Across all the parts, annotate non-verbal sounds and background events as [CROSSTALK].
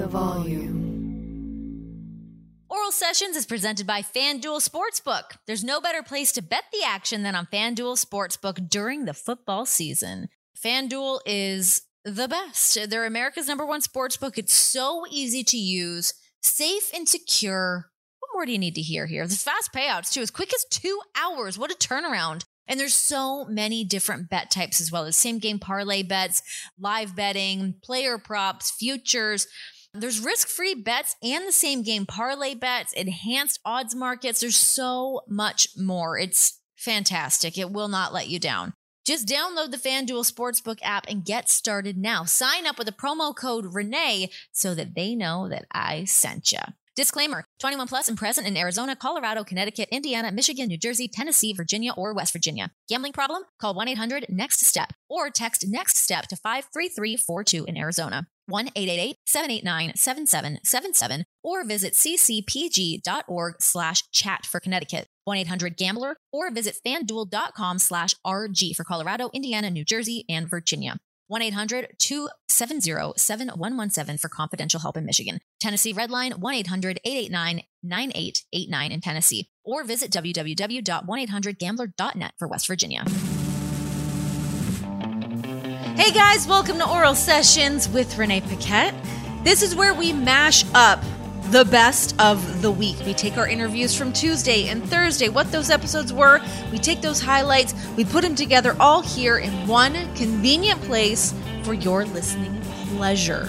the volume. Oral Sessions is presented by FanDuel Sportsbook. There's no better place to bet the action than on FanDuel Sportsbook during the football season. FanDuel is the best. They're America's number one sportsbook. It's so easy to use, safe and secure. What more do you need to hear here? There's fast payouts too, as quick as two hours. What a turnaround. And there's so many different bet types as well as same game parlay bets, live betting, player props, futures. There's risk free bets and the same game parlay bets, enhanced odds markets. There's so much more. It's fantastic. It will not let you down. Just download the FanDuel Sportsbook app and get started now. Sign up with the promo code Renee so that they know that I sent you. Disclaimer 21 plus and present in Arizona, Colorado, Connecticut, Indiana, Michigan, New Jersey, Tennessee, Virginia, or West Virginia. Gambling problem? Call 1 800 NEXT STEP or text NEXT STEP to 53342 in Arizona. 1 888 789 7777 or visit ccpg.org slash chat for Connecticut. 1 800 Gambler or visit fanduel.com slash RG for Colorado, Indiana, New Jersey, and Virginia. 1 800 270 7117 for confidential help in Michigan. Tennessee Redline 1 800 889 9889 in Tennessee. Or visit www.1800gambler.net for West Virginia. Hey guys, welcome to Oral Sessions with Renee Paquette. This is where we mash up the best of the week. We take our interviews from Tuesday and Thursday, what those episodes were. We take those highlights, we put them together all here in one convenient place for your listening pleasure.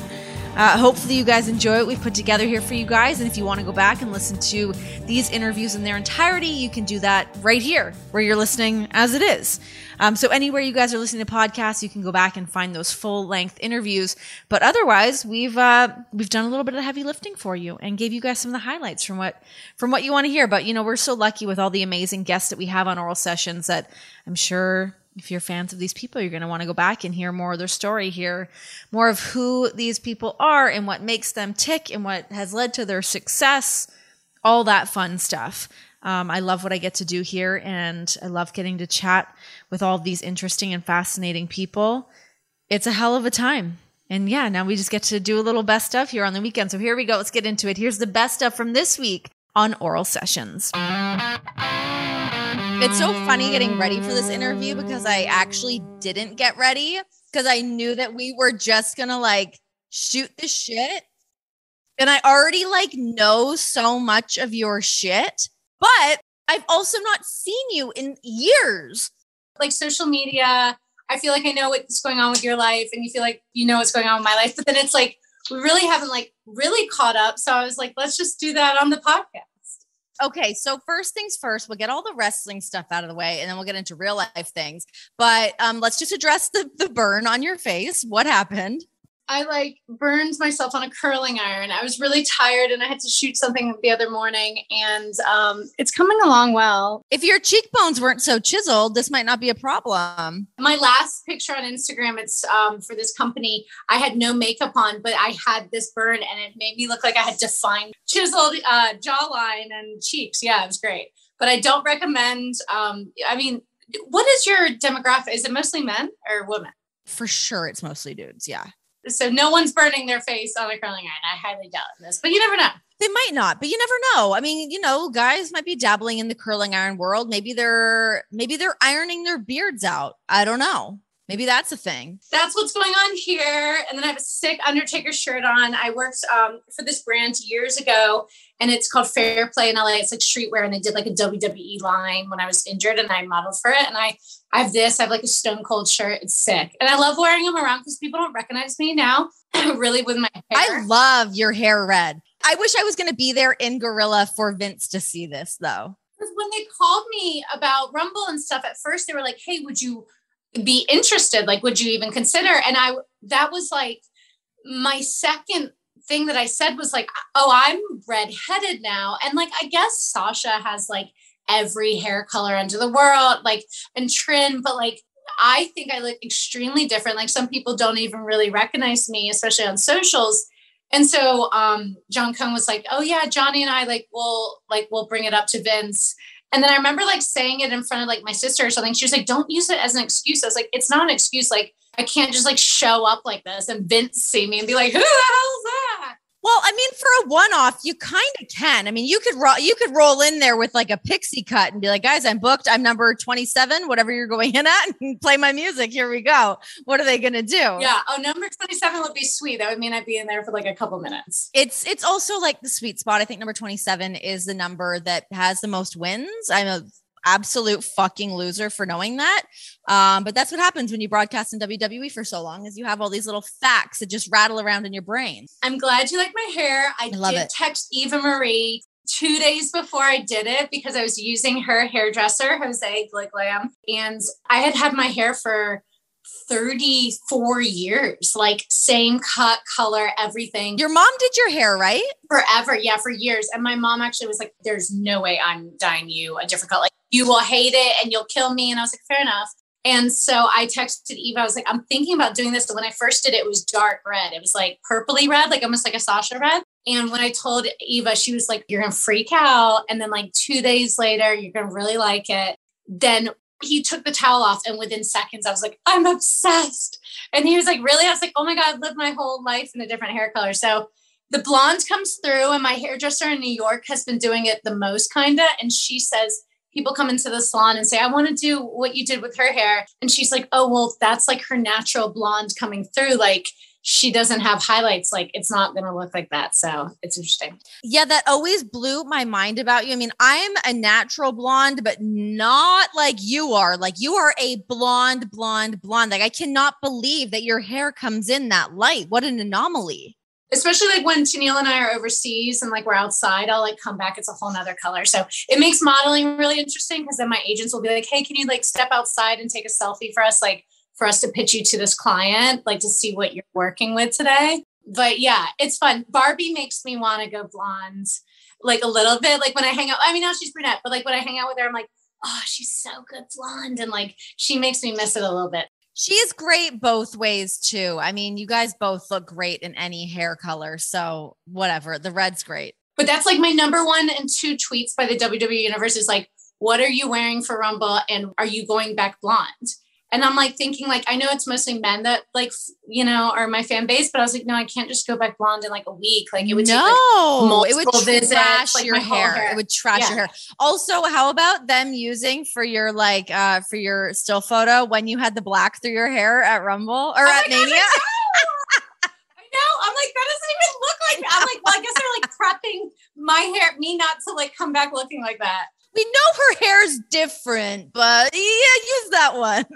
Uh, hopefully, you guys enjoy what we've put together here for you guys. And if you want to go back and listen to these interviews in their entirety, you can do that right here where you're listening as it is. Um, so, anywhere you guys are listening to podcasts, you can go back and find those full length interviews. But otherwise, we've uh, we've done a little bit of heavy lifting for you and gave you guys some of the highlights from what from what you want to hear. But you know, we're so lucky with all the amazing guests that we have on oral sessions that I'm sure if you're fans of these people, you're going to want to go back and hear more of their story, hear more of who these people are and what makes them tick and what has led to their success, all that fun stuff. Um, I love what I get to do here, and I love getting to chat with all these interesting and fascinating people. It's a hell of a time. And yeah, now we just get to do a little best stuff here on the weekend. So here we go. Let's get into it. Here's the best stuff from this week on Oral Sessions. It's so funny getting ready for this interview because I actually didn't get ready because I knew that we were just gonna like shoot the shit. And I already like know so much of your shit, but I've also not seen you in years. Like social media, I feel like I know what's going on with your life and you feel like you know what's going on with my life, but then it's like we really haven't like really caught up. So I was like, let's just do that on the podcast. Okay, so first things first, we'll get all the wrestling stuff out of the way and then we'll get into real life things. But um, let's just address the, the burn on your face. What happened? I like burned myself on a curling iron. I was really tired and I had to shoot something the other morning and um, it's coming along well. If your cheekbones weren't so chiseled, this might not be a problem. My last picture on Instagram, it's um, for this company. I had no makeup on, but I had this burn and it made me look like I had defined chiseled uh, jawline and cheeks. Yeah, it was great. But I don't recommend, um, I mean, what is your demographic? Is it mostly men or women? For sure, it's mostly dudes. Yeah. So no one's burning their face on a curling iron. I highly doubt this, but you never know. They might not, but you never know. I mean, you know, guys might be dabbling in the curling iron world. Maybe they're maybe they're ironing their beards out. I don't know. Maybe that's a thing. That's what's going on here. And then I have a sick Undertaker shirt on. I worked um, for this brand years ago, and it's called Fair Play in LA. It's like streetwear, and they did like a WWE line when I was injured, and I modeled for it. And I, I have this. I have like a Stone Cold shirt. It's sick, and I love wearing them around because people don't recognize me now. [CLEARS THROAT] really, with my hair. I love your hair red. I wish I was going to be there in Gorilla for Vince to see this, though. Because when they called me about Rumble and stuff, at first they were like, "Hey, would you?" Be interested like would you even consider? And i that was like my second thing that i said was like oh i'm redheaded now. And like i guess sasha has like every hair color under the world like and trin but like i think i look extremely different. Like some people don't even really recognize me especially on socials. And so um john Cone was like oh yeah johnny and i like will like we'll bring it up to vince and then I remember like saying it in front of like my sister or something. She was like, don't use it as an excuse. I was like, it's not an excuse. Like, I can't just like show up like this and Vince see me and be like, who the hell's that? Well, I mean, for a one-off, you kind of can. I mean, you could roll, you could roll in there with like a pixie cut and be like, "Guys, I'm booked. I'm number 27, whatever you're going in at, and play my music. Here we go." What are they going to do? Yeah. Oh, number 27 would be sweet. That would mean I'd be in there for like a couple minutes. It's it's also like the sweet spot. I think number 27 is the number that has the most wins. I'm a absolute fucking loser for knowing that. Um, but that's what happens when you broadcast in WWE for so long is you have all these little facts that just rattle around in your brain. I'm glad you like my hair. I, I love did it. text Eva Marie two days before I did it because I was using her hairdresser, Jose Gliglam. And I had had my hair for 34 years, like same cut, color, everything Your mom did your hair, right? forever. Yeah, for years. And my mom actually was like, There's no way I'm dyeing you a different color. You will hate it and you'll kill me. And I was like, Fair enough. And so I texted Eva. I was like, I'm thinking about doing this. And when I first did it, it was dark red. It was like purpley red, like almost like a Sasha red. And when I told Eva, she was like, You're to freak out. And then, like, two days later, you're to really like it. Then he took the towel off. And within seconds, I was like, I'm obsessed. And he was like, Really? I was like, Oh my God, I've lived my whole life in a different hair color. So the blonde comes through, and my hairdresser in New York has been doing it the most, kind of. And she says, People come into the salon and say, I want to do what you did with her hair. And she's like, Oh, well, that's like her natural blonde coming through. Like, she doesn't have highlights. Like, it's not going to look like that. So it's interesting. Yeah, that always blew my mind about you. I mean, I'm a natural blonde, but not like you are. Like you are a blonde, blonde, blonde. Like I cannot believe that your hair comes in that light. What an anomaly. Especially like when Tennille and I are overseas and like we're outside, I'll like come back, it's a whole nother color. So it makes modeling really interesting because then my agents will be like, Hey, can you like step outside and take a selfie for us? Like for us to pitch you to this client, like to see what you're working with today. But yeah, it's fun. Barbie makes me want to go blonde like a little bit. Like when I hang out, I mean, now she's brunette, but like when I hang out with her, I'm like, oh, she's so good blonde. And like she makes me miss it a little bit. She is great both ways too. I mean, you guys both look great in any hair color. So whatever. The red's great. But that's like my number one and two tweets by the WWE Universe is like, what are you wearing for Rumble? And are you going back blonde? And I'm like thinking, like, I know it's mostly men that like, you know, are my fan base, but I was like, no, I can't just go back blonde in like a week. Like it would take like, no, it would visits, trash like your hair. hair. It would trash Yeah. your hair. Also, how about them using for your like uh for your still photo when you had the black through your hair at Rumble or Oh at God, Mania? [LAUGHS] I know. I'm like, that doesn't even look like I'm like, well, I guess they're like prepping my hair, me not to like come back looking like that. We know her hair's different, but yeah, use that one. [LAUGHS]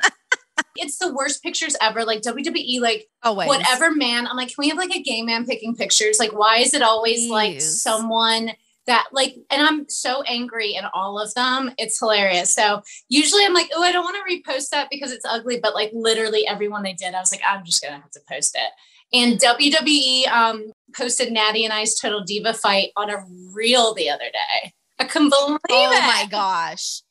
It's the worst pictures ever. Like WWE, like Always. whatever man i'm like can we have like a gay man picking pictures like why is it always like someone that like and i'm so angry in all of them it's hilarious so usually i'm like oh i don't want to repost that because it's ugly but like literally everyone they did i was like i'm just gonna have to post it and wwe um posted natty and i's total diva fight on a reel the other day i couldn't believe Oh it my gosh.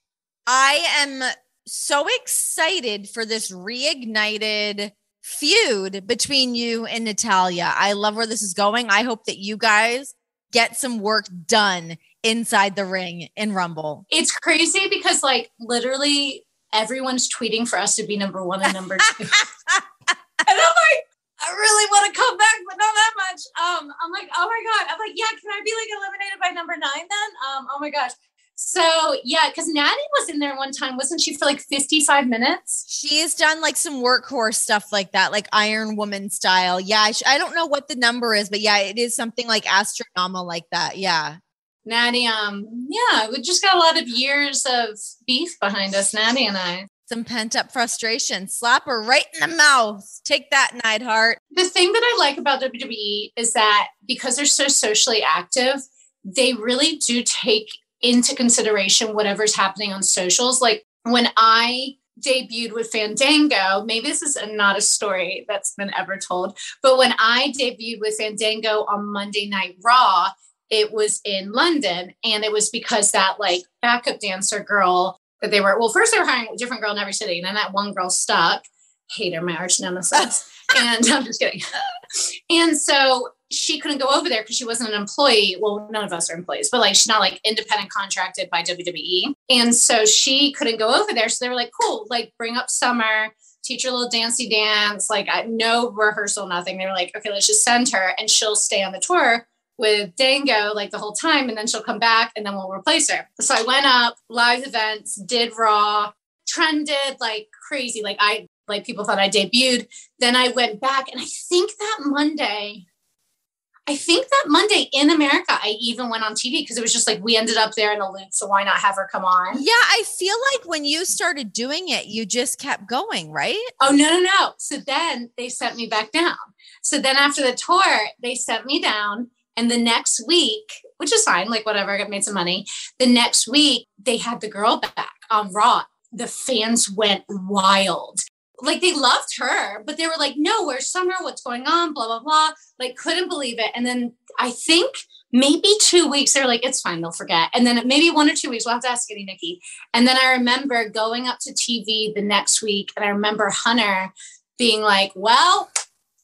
I am so excited for this reignited feud between you and Natalya. I love where this is going. I hope that you guys get some work done inside the ring in Rumble. it's crazy because like literally everyone's tweeting for us to be number one and number two. [LAUGHS] and I'm like, I really want to come back, but not that much. Um, I'm like, oh my god. I'm like, yeah, can I be like eliminated by number nine then? Um, oh my gosh. So yeah, because Natty was in there one time, wasn't she, for like 55 minutes? She has done like some workhorse stuff like that, like Iron Woman style. Yeah, I, sh- I don't know what the number is, but yeah, it is something like astronomical like that. Yeah. Natty, um, yeah, we just got a lot of years of beef behind us, Natty and I. Some pent up frustration. Slap her right in the mouth. Take that, Neidhart. the thing that I like about WWE is that because they're so socially active, they really do take into consideration whatever's happening on socials. Like when I debuted with Fandango, maybe this is not a story that's been ever told, but when I debuted with Fandango on Monday Night Raw, it was in London. And it was because that like backup dancer girl that they were well first they were hiring a different girl in every city. And then that one girl stuck. Hater my arch nemesis. [LAUGHS] And [LAUGHS] i'm just kidding. And so she couldn't go over there because she wasn't an employee well none of us are employees but like she's not like independent contracted by wwe and so she couldn't go over there so they were like cool like bring up summer teach her a little dancey dance, like no rehearsal, nothing. They were like, okay, let's just send her and she'll stay on the tour with Dango like the whole time. And then she'll come back and then we'll replace her. So I went up, live events, did Raw, trended like crazy. Like I, like people thought I debuted. Then I went back and I think that Monday, I think that Monday in America, I even went on TV because it was just like we ended up there in a loop. So why not have her come on? Yeah, I feel like when you started doing it, you just kept going, right? Oh, no, no, no. So then they sent me back down. So then after the tour, they sent me down. And the next week, which is fine, like whatever, I made some money. The next week, they had the girl back on Raw. The fans went wild like they loved her, but they were like, no, where's Summer? What's going on? Blah, blah, blah. Like, couldn't believe it. And then I think maybe two weeks, they're like, it's fine, they'll forget. And then maybe one or two weeks, we'll have to ask Eddie Nikki. And then I remember going up to TV the next week, and I remember Hunter being like, well,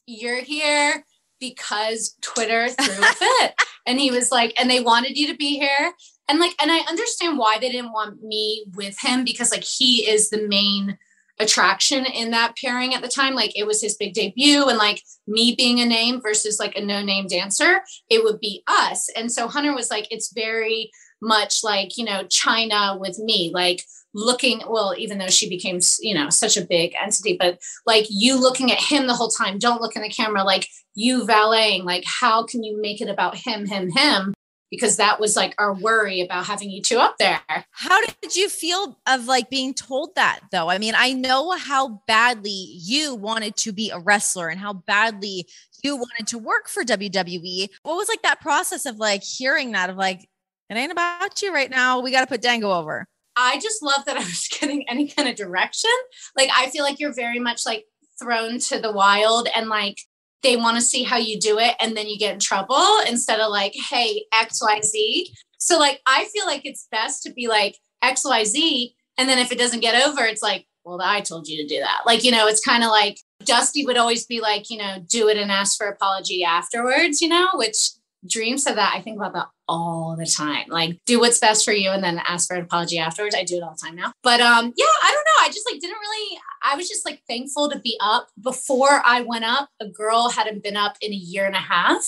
you're here because Twitter threw a fit. [LAUGHS] and he was like, and they wanted you to be here. And like, and I understand why they didn't want me with him because like he is the main attraction in that pairing at the time. Like it was his big debut, and like me being a name versus like a no name dancer, it would be us. And so Hunter was like, it's very much like, you know, Chyna with me, like looking, well, even though she became, you know, such a big entity, but like you looking at him the whole time, don't look in the camera, like you valeting, like how can you make it about him, him, him? Because that was like our worry about having you two up there. How did you feel of like being told that though? I mean, I know how badly you wanted to be a wrestler and how badly you wanted to work for WWE. What was like that process of like hearing that of like, it ain't about you right now. We got to put Dango over. I just love that I was [LAUGHS] getting any kind of direction. Like, I feel like you're very much like thrown to the wild and like they want to see how you do it and then you get in trouble instead of like, hey, XYZ. So, like, I feel like it's best to be like XYZ. And then if it doesn't get over, it's like, well, I told you to do that. Like, you know, it's kind of like Dusty would always be like, you know, do it and ask for apology afterwards, you know, which Dream said that. I think about that all the time. Like, do what's best for you and then ask for an apology afterwards. I do it all the time now. But um, yeah, I don't know. I just like didn't really, I was just like thankful to be up. Before I went up, a girl hadn't been up in a year and a half.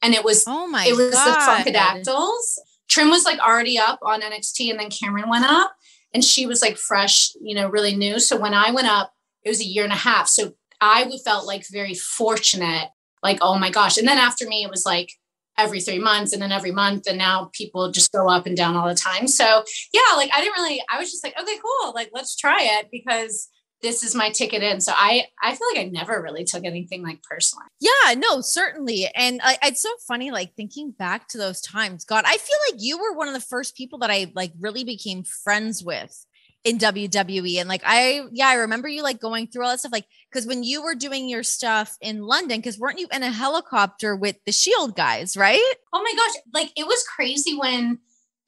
And it was oh my it was God. the Funkadactyls. Trin was like already up on NXT and then Cameron went up and she was like fresh, you know, really new. So when I went up, it was a year and a half. So I felt like very fortunate, like, oh my gosh. And then after me, it was like every three months and then every month and now people just go up and down all the time. So yeah like i didn't really i was just like okay cool like let's try it because this is my ticket in. So i i feel like i never really took anything like personally yeah no certainly. And I, it's so funny like thinking back to those times. God i feel like you were one of the first people that i like really became friends with in WWE. And like, I, yeah, I remember you like going through all that stuff. Like, cause when you were doing your stuff in London, cause weren't you in a helicopter with the Shield guys, right? Oh my gosh. Like, it was crazy when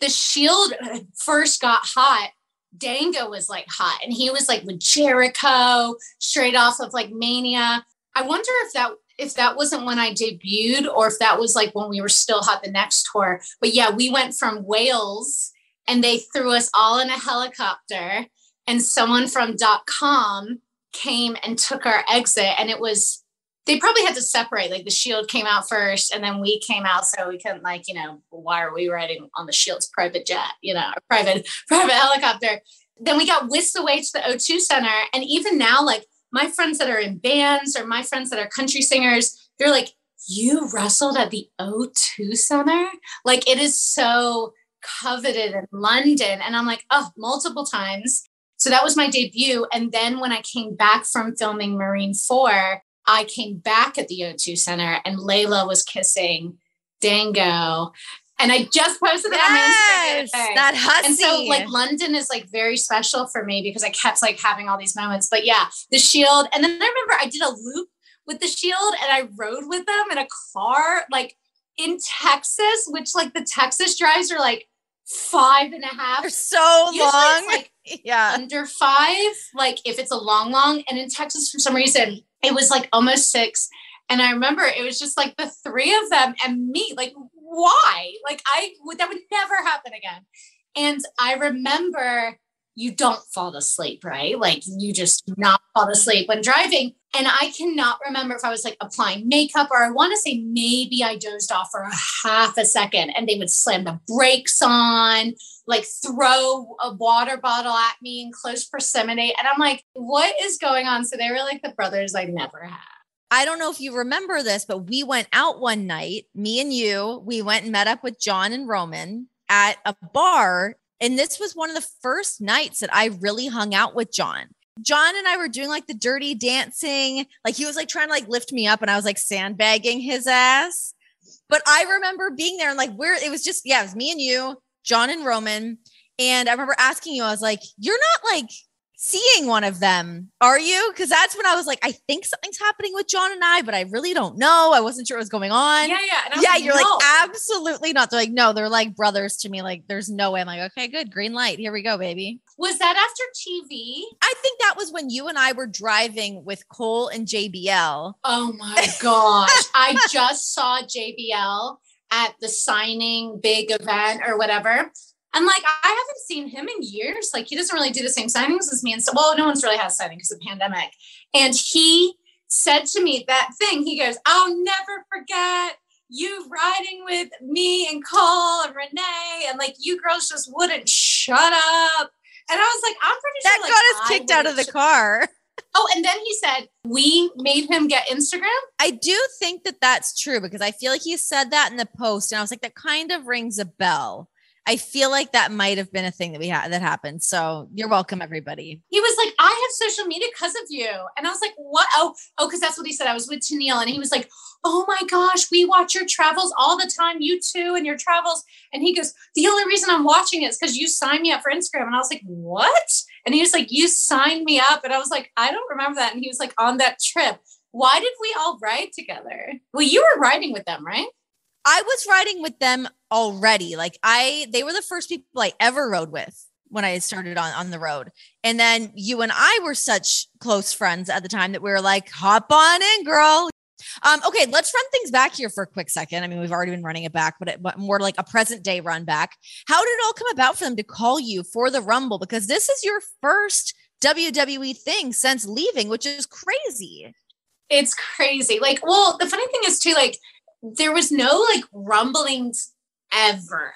the Shield first got hot. Dango was like hot and he was like with Jericho straight off of like Mania. I wonder if that if that wasn't when I debuted or if that was like when we were still hot the next tour. But yeah, we went from Wales and they threw us all in a helicopter and someone from dot com came and took our exit and it was they probably had to separate like the shield came out first and then we came out so we couldn't like you know why are we riding on the shield's private jet you know private [LAUGHS] private helicopter. Then we got whisked away to the o2 center and even now like my friends that are in bands or my friends that are country singers they're like you wrestled at the o2 center? Like it is so coveted in London. And I'm like, oh, multiple times. So that was my debut. And then when I came back from filming Marine 4, I came back at the O2 Center and Layla was kissing Dango. And I just posted that yes, on Instagram. That hussy. And so like London is like very special for me because I kept like having all these moments. But yeah, the shield. And then I remember I did a loop with the shield and I rode with them in a car like in Texas, which like the Texas drives are like five and a half. They're so Usually long. like [LAUGHS] yeah. Under five, like if it's a long, long. And in Texas, for some reason, it was like almost six. And I remember it was just like the three of them and me. Like, why? Like, I would that would never happen again. And I remember you don't fall asleep, right? Like you just not fall asleep when driving. And I cannot remember if I was like applying makeup or I want to say maybe I dozed off for a half a second and they would slam the brakes on, like throw a water bottle at me in close proximity. And I'm like, what is going on? So they were like the brothers I never had. I don't know if you remember this, but we went out one night, me and you, we went and met up with John and Roman at a bar. And this was one of the first nights that I really hung out with John. John and I were doing like the dirty dancing. Like he was like trying to like lift me up and I was like sandbagging his ass. But I remember being there and like where it was just, yeah, it was me and you, John and Roman. And I remember asking you, I was like, you're not like seeing one of them, are you? Because that's when I was like, I think something's happening with John and I, but I really don't know. I wasn't sure what was going on. Yeah, yeah. Yeah, like, you're no. like, absolutely not. They're like, no, they're like brothers to me. Like, there's no way. I'm like, okay, good. Green light. Here we go, baby. Was that after TV? I think that was when you and I were driving with Cole and JBL. Oh my [LAUGHS] gosh. I just saw JBL at the signing big event or whatever. And like, I haven't seen him in years. Like, he doesn't really do the same signings as me. And so, well, no one's really had a signing because of the pandemic. And he said to me that thing, he goes, I'll never forget you riding with me and Cole and Renee. And like, you girls just wouldn't shut up. And I was like, I'm pretty That sure that got us kicked out of the car. Oh, and then he said, we made him get Instagram. I do think that that's true because I feel like he said that in the post, and I was like, that kind of rings a bell. I feel like that might have been a thing that we had that happened. So you're welcome, everybody. He was like, I have social media because of you. And I was like, what? Oh, oh, because that's what he said. I was with Tennille and he was like, oh my gosh, we watch your travels all the time, you too, and your travels. And he goes, the only reason I'm watching it is because you signed me up for Instagram. And I was like, what? And he was like, you signed me up. And I was like, I don't remember that. And he was like, on that trip. Why did we all ride together? Well, you were riding with them, right? I was riding with them already. Like I, they were the first people I ever rode with when I started on on the road. And then you and I were such close friends at the time that we were like, hop on in, girl. Um, okay, let's run things back here for a quick second. I mean, we've already been running it back, but, it, but more like a present day run back. How did it all come about for them to call you for the Rumble? Because this is your first WWE thing since leaving, which is crazy. It's crazy. Like, well, the funny thing is too, like, there was no like rumblings ever.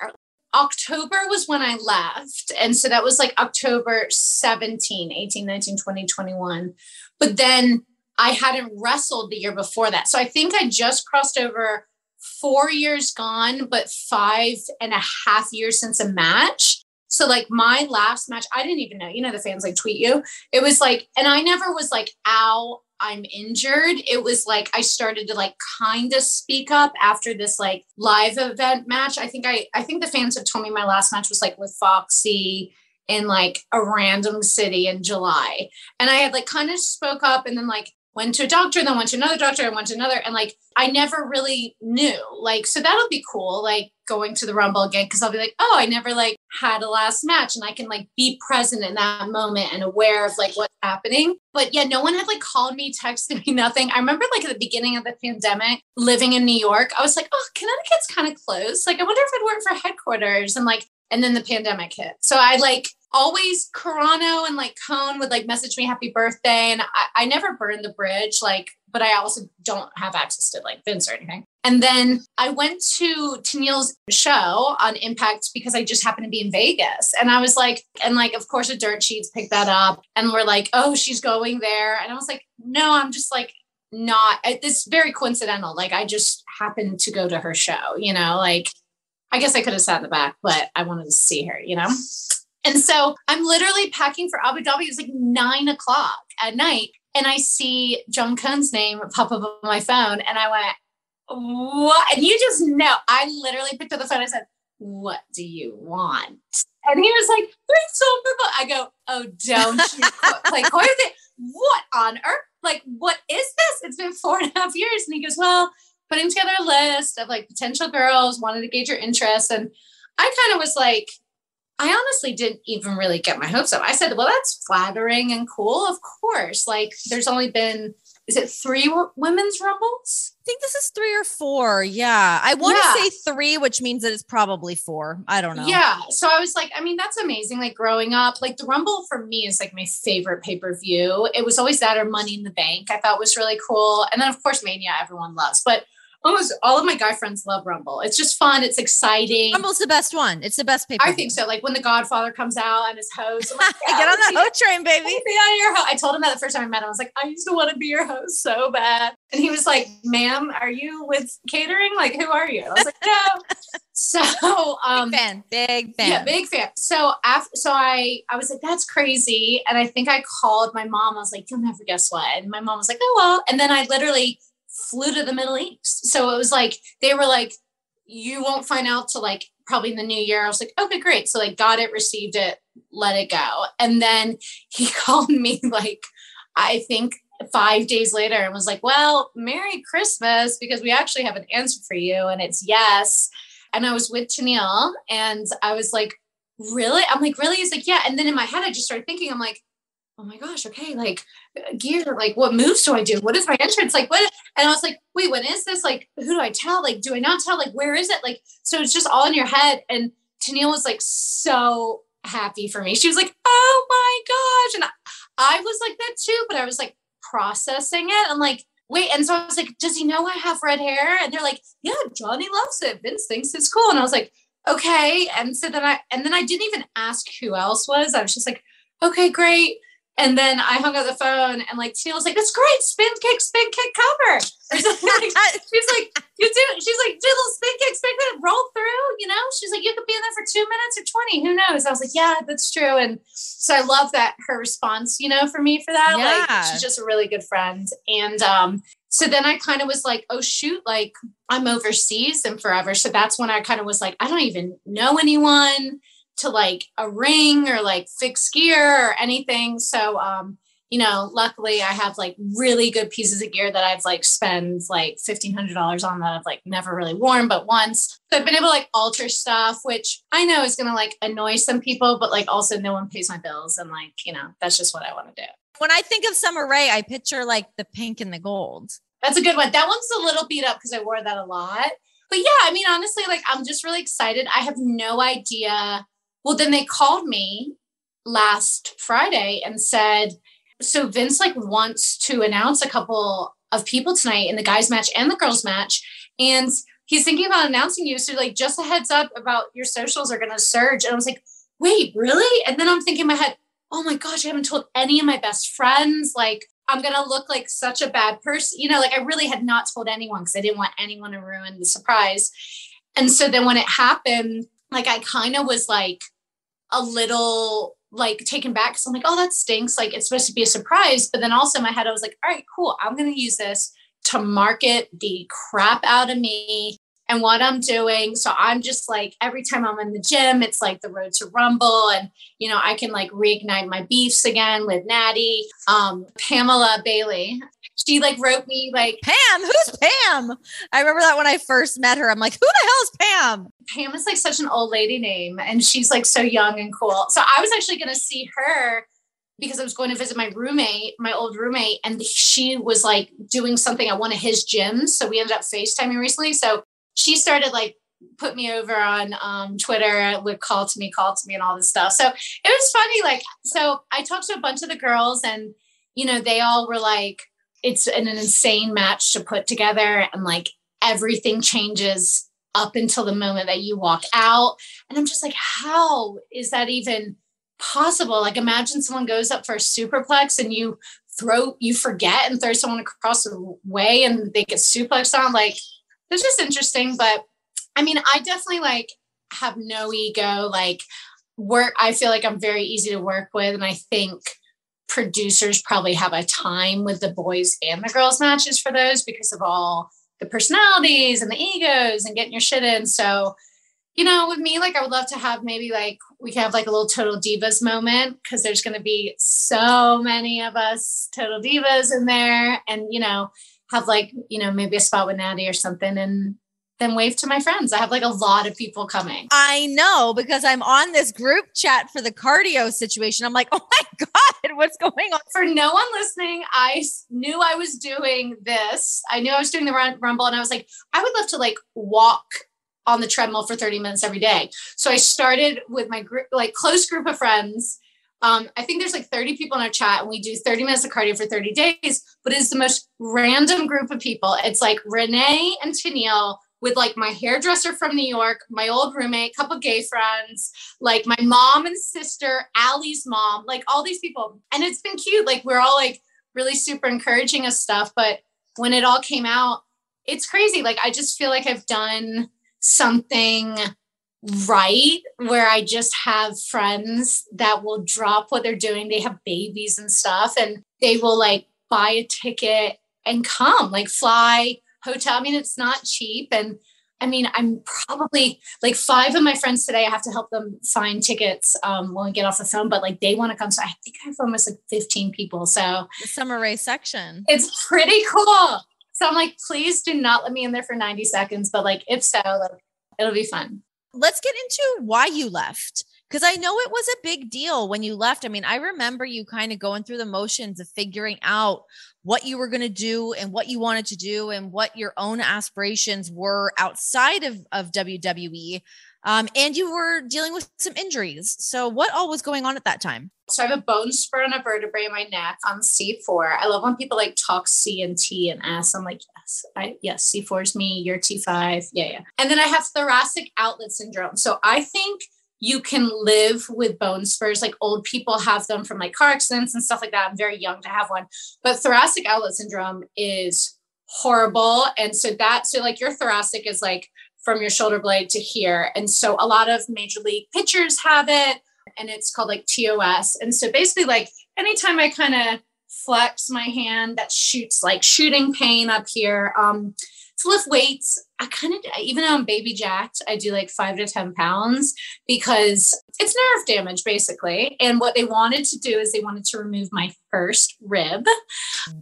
October was when I left. And so that was like October 17, 18, 19, 20, 21. But then I hadn't wrestled the year before that. So I think I just crossed over four years gone, but five and a half years since a match. So like my last match, I didn't even know, you know, the fans like tweet you. It was like, and I never was like, ow, I'm injured. It was like I started to like kind of speak up after this like live event match. I think I I think the fans have told me my last match was like with Foxy in like a random city in July. And I had like kind of spoke up and then like went to a doctor then went to another doctor and went to another and like I never really knew. Like so that'll be cool like going to the rumble again because I'll be like, "Oh, I never like had a last match and I can like be present in that moment and aware of like what's happening." But yeah, no one had like called me, texted me, [LAUGHS] nothing. I remember like at the beginning of the pandemic, living in New York, I was like, "Oh, Connecticut's kind of close. Like I wonder if it weren't for headquarters." And like and then the pandemic hit. So I like always Carano and like Cone would like message me happy birthday. And I, I never burned the bridge, like, but I also don't have access to like Vince or anything. And then I went to Tennille's show on Impact because I just happened to be in Vegas. And I was like, and like, of course, a dirt sheets picked that up and we're like, oh, she's going there. And I was like, no, I'm just like, not, it's very coincidental. Like, I just happened to go to her show, you know, like, I guess I could have sat in the back, but I wanted to see her, you know? And so I'm literally packing for Abu Dhabi. It was like nine o'clock at night. And I see John Cone's name pop up on my phone. And I went, What? And you just know, I literally picked up the phone. I said, What do you want? And he was like, Three silver. I go, Oh, don't you [LAUGHS] like what is it? what on earth? Like, what is this? It's been four and a half years. And he goes, Well, putting together a list of like potential girls, wanted to gauge your interest. And I kind of was like, I honestly didn't even really get my hopes up. I said, well, that's flattering and cool. Of course. Like there's only been is it three women's rumbles? I think this is three or four. Yeah. I want to yeah. say three, which means that it's probably four. I don't know. Yeah. So I was like, I mean, that's amazing. Like growing up, like the Rumble for me is like my favorite pay per view. It was always that or Money in the Bank. I thought was really cool. And then, of course, Mania, everyone loves. But almost all of my guy friends love Rumble. It's just fun. It's exciting. Rumble's the best one. It's the best paper. I think so. Like when the Godfather comes out and his host, like, [LAUGHS] yeah, get on the host train, baby. Be on your host. I told him that the first time I met him. I was like, I used to want to be your host so bad. And he was like, "Ma'am, are you with catering? Like, who are you?" I was like, "No." [LAUGHS] so, um, big fan, big fan, yeah, big fan. So after, so I, I was like, "That's crazy," and I think I called my mom. I was like, "You'll never guess what," and my mom was like, "Oh well," and then I literally flew to the Middle East. So it was like they were like, you won't find out till like probably in the new year. I was like, okay, great. So like got it, received it, let it go. And then [LAUGHS] he called me like, I think five days later and was like, well, Merry Christmas, because we actually have an answer for you. And it's yes. And I was with Tennille and I was like, really? I'm like, really? He's like, yeah. And then in my head, I just started thinking, I'm like, oh my gosh, okay, like uh, gear, like what moves do I do? What is my entrance? Like what? And I was like, wait, when is this? Like, who do I tell? Like, do I not tell? Like, where is it? Like, so it's just all in your head. And Tennille was like so happy for me. She was like, oh my gosh. And I, I was like that too, but I was like processing it. I'm like, wait. And so I was like, does he know I have red hair? And they're like, yeah, Johnny loves it. Vince thinks it's cool. And I was like, okay. And so then I, and then I didn't even ask who else was. I was just like, okay, great. And then I hung up the phone and like Tina was like, that's great, spin kick, spin kick cover. [LAUGHS] she's like, you do she's like, do a little spin kick, spin kick, roll through, you know? She's like, you could be in there for two minutes or 20. Who knows? I was like, yeah, that's true. And so I love that her response, you know, for me for that. Yeah. Like she's just a really good friend. And um, so then I kind of was like, oh shoot, like I'm overseas and forever. So that's when I kind of was like, I don't even know anyone to like a ring or like fixed gear or anything. So, um, you know, luckily I have like really good pieces of gear that I've like spent like $1,500 on that I've like never really worn but once. So I've been able to like alter stuff, which I know is going to like annoy some people, but like also no one pays my bills. And like, you know, that's just what I want to do. When I think of Summer Rae, I picture like the pink and the gold. That's a good one. That one's a little beat up because I wore that a lot. But yeah, I mean, honestly, like I'm just really excited. I have no idea well, then they called me last Friday and said, so Vince like wants to announce a couple of people tonight in the guys match and the girls match. And he's thinking about announcing you. So like just a heads up about your socials are gonna surge. And I was like, wait, really? And then I'm thinking in my head, oh my gosh, I haven't told any of my best friends. Like I'm gonna look like such a bad person. You know, like I really had not told anyone because I didn't want anyone to ruin the surprise. And so then when it happened, like I kind of was like a little like taken back because I'm like, oh, that stinks. Like it's supposed to be a surprise. But then also in my head, I was like, all right, cool. I'm going to use this to market the crap out of me and what I'm doing. So I'm just like, every time I'm in the gym, it's like the road to rumble. And, you know, I can like reignite my beefs again with Natty. Um, Pamela Bayley, she like wrote me like Pam, who's Pam? I remember that when I first met her. I'm like, who the hell is Pam? Pam is like such an old lady name and she's like so young and cool. So I was actually gonna see her because I was going to visit my roommate, my old roommate, and she was like doing something at one of his gyms. So we ended up FaceTiming recently. So she started like put me over on um, Twitter would call to me, call to me, and all this stuff. So it was funny. Like, so I talked to a bunch of the girls, and you know, they all were like, it's an, an insane match to put together and like everything changes up until the moment that you walk out and i'm just like how is that even possible like imagine someone goes up for a superplex and you throw you forget and throw someone across the way and they get suplexed on like it's just interesting but i mean i definitely like have no ego like work i feel like i'm very easy to work with and i think producers probably have a time with the boys and the girls matches for those because of all the personalities and the egos and getting your shit in. So, you know, with me, like I would love to have maybe like we can have like a little total divas moment because there's going to be so many of us total divas in there, and you know, have like you know maybe a spot with Natty or something, and then wave to my friends. I have like a lot of people coming. I know because I'm on this group chat for the cardio situation. I'm like, oh my [LAUGHS] God, what's going on? For no one listening, I knew I was doing this. I knew I was doing the run, rumble and I was like, I would love to like walk on the treadmill for 30 minutes every day. So I started with my group, like close group of friends. Um, I think there's like 30 people in our chat and we do 30 minutes of cardio for 30 days, but it's the most random group of people. It's like Renee and Tennille with like my hairdresser from New York, my old roommate, couple gay friends, like my mom and sister, Allie's mom, like all these people. And it's been cute. Like we're all like really super encouraging us stuff. But when it all came out, it's crazy. Like I just feel like I've done something right where I just have friends that will drop what they're doing. They have babies and stuff, and they will like buy a ticket and come, like fly hotel. I mean, it's not cheap. And I mean, I'm probably like five of my friends today. I have to help them find tickets um, when we get off the phone, but like they want to come. So I think I have almost like 15 people. So the summer Rae's section. It's pretty cool. So I'm like, please do not let me in there for 90 seconds. But like, if so, like, it'll be fun. Let's get into why you left because I know it was a big deal when you left. I mean, I remember you kind of going through the motions of figuring out what you were going to do and what you wanted to do and what your own aspirations were outside of, of WWE. Um, and you were dealing with some injuries. So, what all was going on at that time? So, I have a bone spur and a vertebrae in my neck on C4. I love when people like talk C and T and S. I'm like, yes, I, yes, C4 is me, you're T5. Yeah, yeah. And then I have thoracic outlet syndrome. So, I think you can live with bone spurs. Like old people have them from like car accidents and stuff like that. I'm very young to have one. But thoracic outlet syndrome is horrible. And so that, so like your thoracic is like from your shoulder blade to here. And so a lot of major league pitchers have it and it's called like TOS. And so basically, like anytime I kind of flex my hand, that shoots like shooting pain up here. Um, to lift weights, I kind of, even though I'm baby jacked, I do like five to 10 pounds because it's nerve damage basically. And what they wanted to do is they wanted to remove my first rib.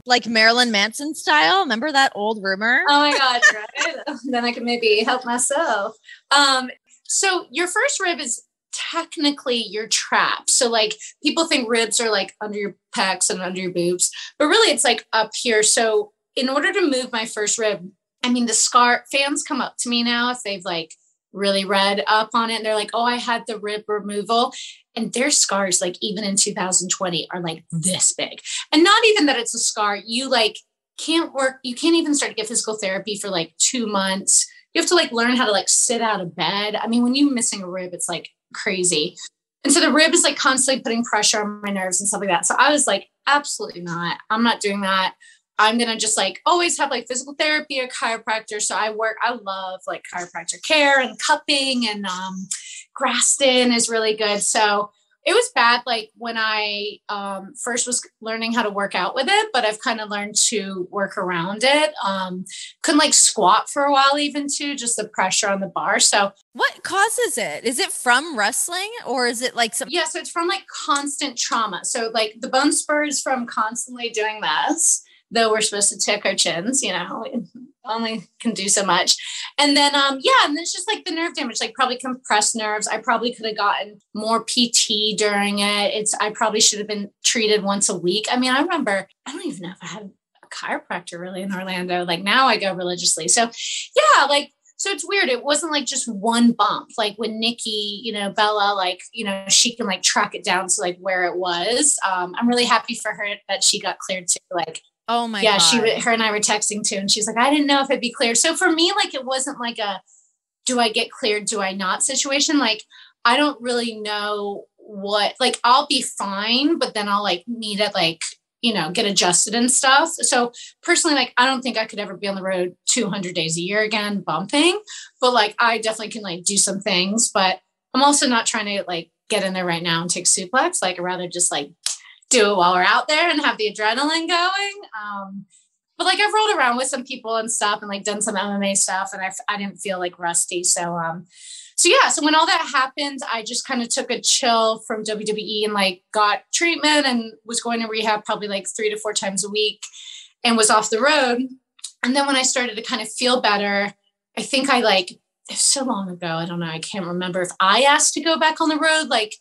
Like Marilyn Manson style. Remember that old rumor? Oh my [LAUGHS] God, right? [LAUGHS] then I can maybe help myself. Um, so your first rib is technically your trap. So like people think ribs are like under your pecs and under your boobs, but really it's like up here. So in order to move my first rib, I mean, the scar fans come up to me now if they've like really read up on it and they're like, oh, I had the rib removal. And their scars, like even in 2020, are like this big. And not even that it's a scar, you like can't work, you can't even start to get physical therapy for like two months. You have to like learn how to like sit out of bed. I mean, when you're missing a rib, it's like crazy. And so the rib is like constantly putting pressure on my nerves and stuff like that. So I was like, absolutely not. I'm not doing that. I'm gonna just like always have like physical therapy or chiropractor. So I work, I love like chiropractor care and cupping and um Graston is really good. So it was bad like when I um first was learning how to work out with it, but I've kind of learned to work around it. Um couldn't like squat for a while even too, just the pressure on the bar. So what causes it? Is it from wrestling or is it like some Yeah, so it's from like constant trauma. So like the bone spurs from constantly doing this though we're supposed to tick our chins, you know, only can do so much. And then, um, yeah, and it's just like the nerve damage, like probably compressed nerves. I probably could have gotten more PT during it. It's, I probably should have been treated once a week. I mean, I remember, I don't even know if I had a chiropractor really in Orlando. Like now I go religiously. So, yeah, like, so it's weird. It wasn't like just one bump. Like when Nikki, you know, Bella, like, you know, she can like track it down to like where it was. Um, I'm really happy for her that she got cleared to like Oh my yeah, God. she her and I were texting too, and she's like, I didn't know if it'd be cleared. So for me, like it wasn't like a do I get cleared, do I not situation. Like I don't really know what like I'll be fine, but then I'll like need it like you know get adjusted and stuff. So personally, like I don't think I could ever be on the road 200 days a year again bumping, but like I definitely can like do some things. But I'm also not trying to like get in there right now and take suplex. Like I'd rather just like do it while we're out there and have the adrenaline going. Um, but like I've rolled around with some people and stuff and like done some MMA stuff and I, I didn't feel like rusty. So, um, so yeah, so when all that happened, I just kind of took a chill from WWE and like got treatment and was going to rehab probably like three to four times a week and was off the road. And then when I started to kind of feel better, I think I like so long ago. I don't know. I can't remember if I asked to go back on the road, like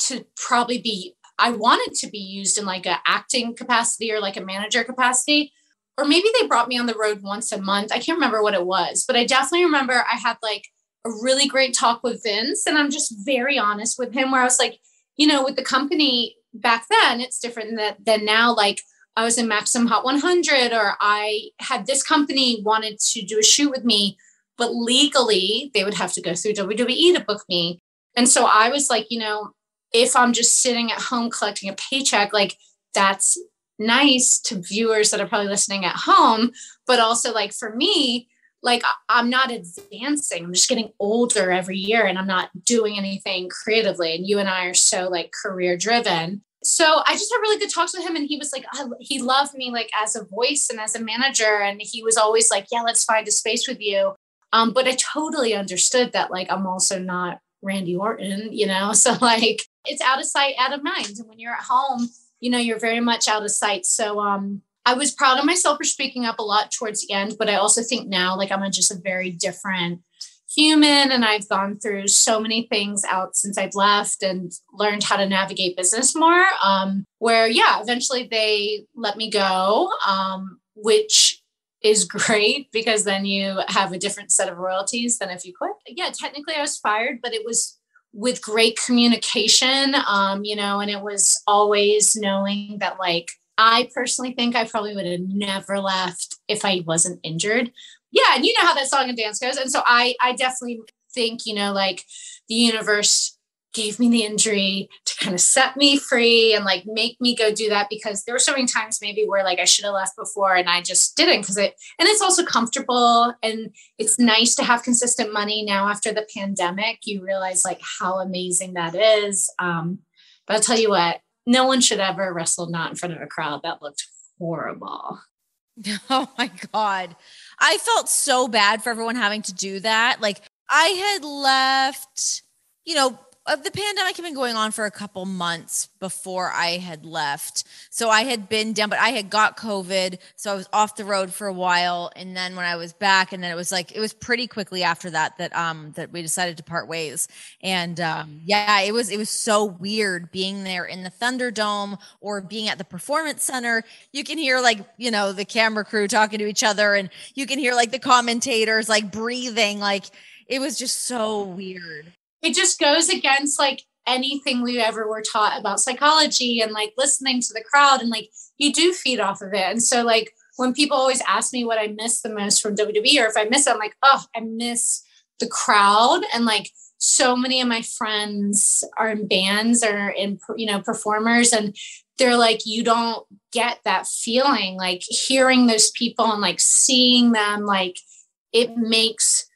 to probably be. I wanted to be used in like a acting capacity or like a manager capacity, or maybe they brought me on the road once a month. I can't remember what it was, but I definitely remember I had like a really great talk with Vince, and I'm just very honest with him, where I was like, you know, with the company back then, it's different than, than now. Like I was in Maxim Hot 100, or I had this company wanted to do a shoot with me, but legally they would have to go through WWE to book me. And so I was like, you know, if I'm just sitting at home collecting a paycheck, like that's nice to viewers that are probably listening at home. But also, like for me, like I'm not advancing. I'm just getting older every year and I'm not doing anything creatively. And you and I are so like career driven. So I just had really good talks with him and he was like, he loved me like as a voice and as a manager. And he was always like, yeah, let's find a space with you. Um, but I totally understood that like I'm also not Randy Orton, you know? [LAUGHS] So like it's out of sight, out of mind. And when you're at home, you know, you're very much out of sight. So um I was proud of myself for speaking up a lot towards the end, but I also think now like I'm a, just a very different human and I've gone through so many things out since I've left and learned how to navigate business more. Um, where yeah, eventually they let me go, um, which is [LAUGHS] great because then you have a different set of royalties than if you quit. Yeah, technically I was fired, but it was with great communication, um, you know, and it was always knowing that like I personally think I probably would have never left if I wasn't injured. Yeah, and you know how that song and dance goes. And so I I definitely think, you know, like the universe gave me the injury to kind of set me free and like make me go do that because there were so many times maybe where like I should have left before and I just didn't because it and it's also comfortable and it's nice to have consistent money now after the pandemic you realize like how amazing that is um but I'll tell you what no one should ever wrestle not in front of a crowd. That looked horrible. [LAUGHS] Oh my God. I felt so bad for everyone having to do that. Like I had left, you know, the pandemic had been going on for a couple months before I had left. So I had been down, but I had got COVID. So I was off the road for a while. And then when I was back, and then it was like, it was pretty quickly after that, that, um, that we decided to part ways. And, um, yeah, it was, it was so weird being there in the Thunderdome or being at the performance center. You can hear like, you know, the camera crew talking to each other and you can hear like the commentators like breathing, like, it was just so weird it just goes against like anything we ever were taught about psychology and like listening to the crowd and like you do feed off of it. And so like when people always ask me what I miss the most from WWE or if I miss it, I'm like, oh, I miss the crowd and like so many of my friends are in bands or in you know performers and they're like you don't get that feeling like hearing those people and like seeing them like it makes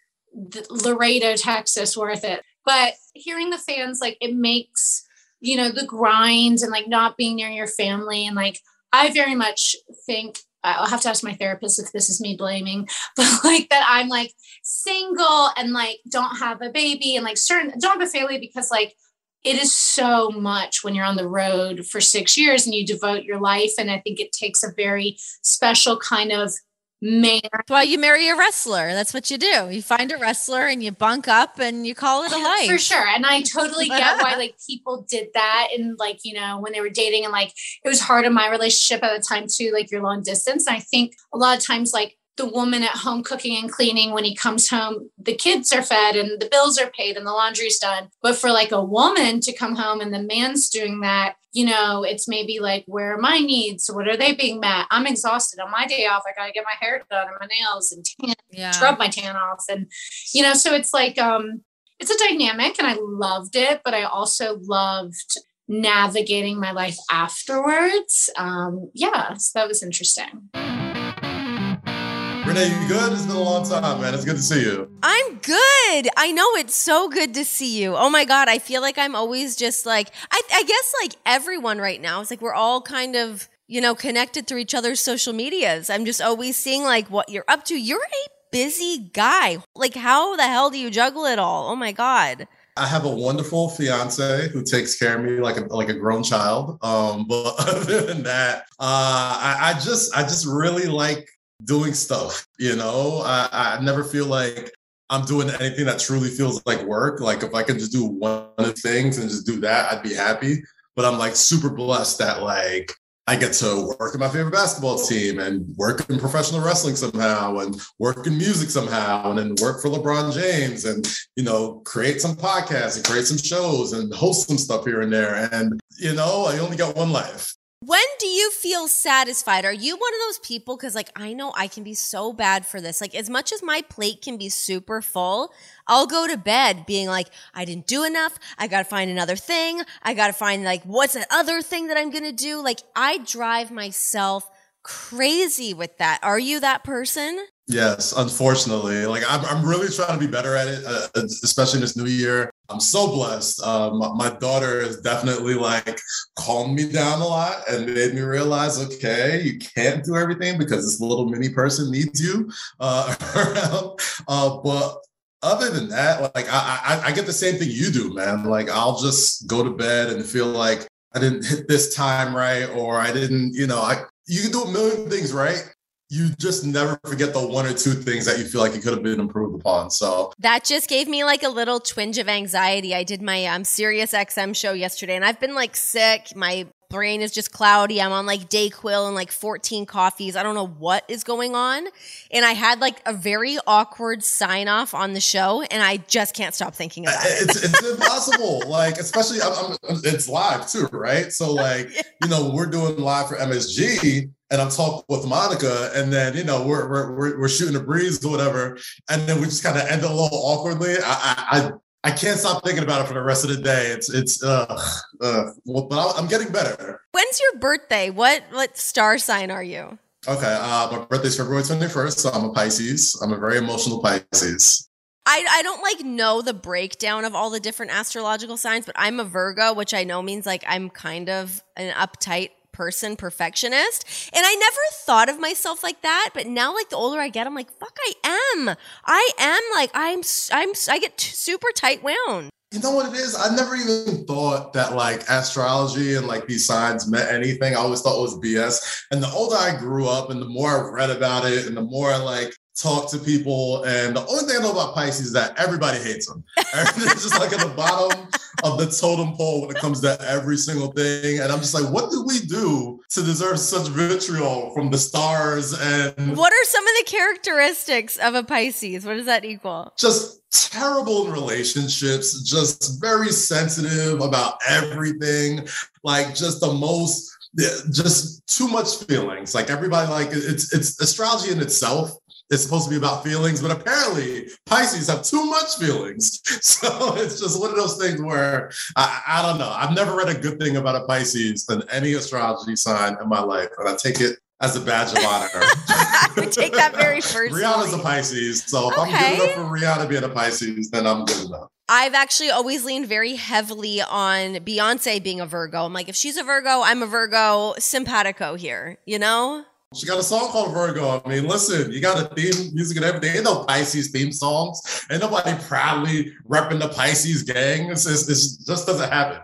Laredo Texas worth it but hearing the fans, like it makes, you know, the grind and like not being near your family. And like, I very much think I'll have to ask my therapist if this is me blaming, [LAUGHS] but like that I'm like single and like don't have a baby and like certain don't have a family because like it is so much when you're on the road for six years and you devote your life. And I think it takes a very special kind of man. That's why you marry a wrestler. That's what you do. You find a wrestler and you bunk up and you call it a [LAUGHS] life. For sure. And I totally get why [LAUGHS] like people did that and like, you know, when they were dating and like it was hard in my relationship at the time too, like you're long distance. And I think a lot of times like the woman at home cooking and cleaning when he comes home the kids are fed and the bills are paid and the laundry's done but for like a woman to come home and the man's doing that you know it's maybe like where are my needs? What are they being met? I'm exhausted on my day off. I gotta get my hair done and my nails and tan, yeah. scrub my tan off. And you know so it's like um it's a dynamic and i loved it but i also loved navigating my life afterwards. Um yeah so that was interesting Renee, you good? It's been a long time, man. It's good to see you. I'm good. I know it's so good to see you. Oh my God. I feel like I'm always just like, I, I guess like everyone right now, it's like we're all kind of, you know, connected through each other's social medias. I'm just always seeing like what you're up to. You're a busy guy. Like, how the hell do you juggle it all? Oh my God. I have a wonderful fiance who takes care of me like a like a grown child. Um, but [LAUGHS] other than that, uh, I, I just I just really like doing stuff. You know, I, I never feel like I'm doing anything that truly feels like work. Like if I can just do one of things and just do that, I'd be happy. But I'm like super blessed that like I get to work in my favorite basketball team and work in professional wrestling somehow and work in music somehow and then work for LeBron James and, you know, create some podcasts and create some shows and host some stuff here and there. And, you know, I only got one life. When do you feel satisfied? Are you one of those people? Because, like, I know I can be so bad for this. Like, as much as my plate can be super full, I'll go to bed being like, I didn't do enough. I got to find another thing. I got to find, like, what's that other thing that I'm going to do? Like, I drive myself crazy with that. Are you that person? Yes, unfortunately. Like I'm, I'm really trying to be better at it, uh, especially this new year. I'm so blessed. Um, my daughter is definitely like calmed me down a lot and made me realize, okay, you can't do everything because this little mini person needs you uh. [LAUGHS] Uh, but other than that, like I, I, I get the same thing you do, man. Like I'll just go to bed and feel like I didn't hit this time right, or I didn't, you know, I you can do a million things right, you just never forget the one or two things that you feel like it could have been improved upon. So that just gave me like a little twinge of anxiety. I did my um Sirius XM show yesterday and I've been like sick. My brain is just cloudy. I'm on like Dayquil and like 14 coffees. I don't know what is going on. And I had like a very awkward sign off on the show and I just can't stop thinking about it. It's, it's impossible. [LAUGHS] like, especially I'm, I'm, it's live too, right? So like, [LAUGHS] you know, we're doing live for MSG and I'm talking with Monica, and then you know we're we're we're shooting a breeze or whatever, and then we just kind of end a little awkwardly. I, I I can't stop thinking about it for the rest of the day. It's it's uh, uh well, but I'm getting better. When's your birthday? What what star sign are you? Okay, uh, my birthday's February 21st, so I'm a Pisces. I'm a very emotional Pisces. I, I don't like know the breakdown of all the different astrological signs, but I'm a Virgo, which I know means like I'm kind of an uptight person perfectionist. And I never thought of myself like that. But now, like the older I get, I'm like, fuck, I am. I am like, I'm, I'm, I get super tight wound. You know what it is? I never even thought that like astrology and like these signs meant anything. I always thought it was BS. And the older I grew up and the more I read about it and the more I like talk to people. And the only thing I know about Pisces is that everybody hates them. [LAUGHS] Everything's just like at the bottom of the totem pole when it comes to every single thing. And I'm just like, what did we do to deserve such vitriol from the stars? And what are some of the characteristics of a Pisces? What does that equal? Just terrible in relationships, just very sensitive about everything, like just the most just too much feelings like everybody like it's it's astrology in itself it's supposed to be about feelings, but apparently Pisces have too much feelings. [LAUGHS] So it's just one of those things where I, I don't know. I've never read a good thing about a Pisces than any astrology sign in my life, and I take it as a badge of honor. [LAUGHS] I would take that very personally. [LAUGHS] Rihanna's a Pisces, so if okay. I'm good enough for Rihanna being a Pisces, then I'm good enough. I've actually always leaned very heavily on Beyonce being a Virgo. I'm like, if she's a Virgo, I'm a Virgo. Simpatico here, you know? She got a song called Virgo. I mean, listen, you got a theme music and everything. Ain't no Pisces theme songs. Ain't nobody proudly repping the Pisces gang. It's just doesn't happen.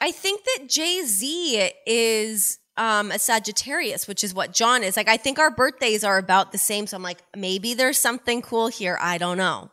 I think that Jay Z is um, a Sagittarius, which is what John is. Like, I think our birthdays are about the same. So I'm like, maybe there's something cool here. I don't know.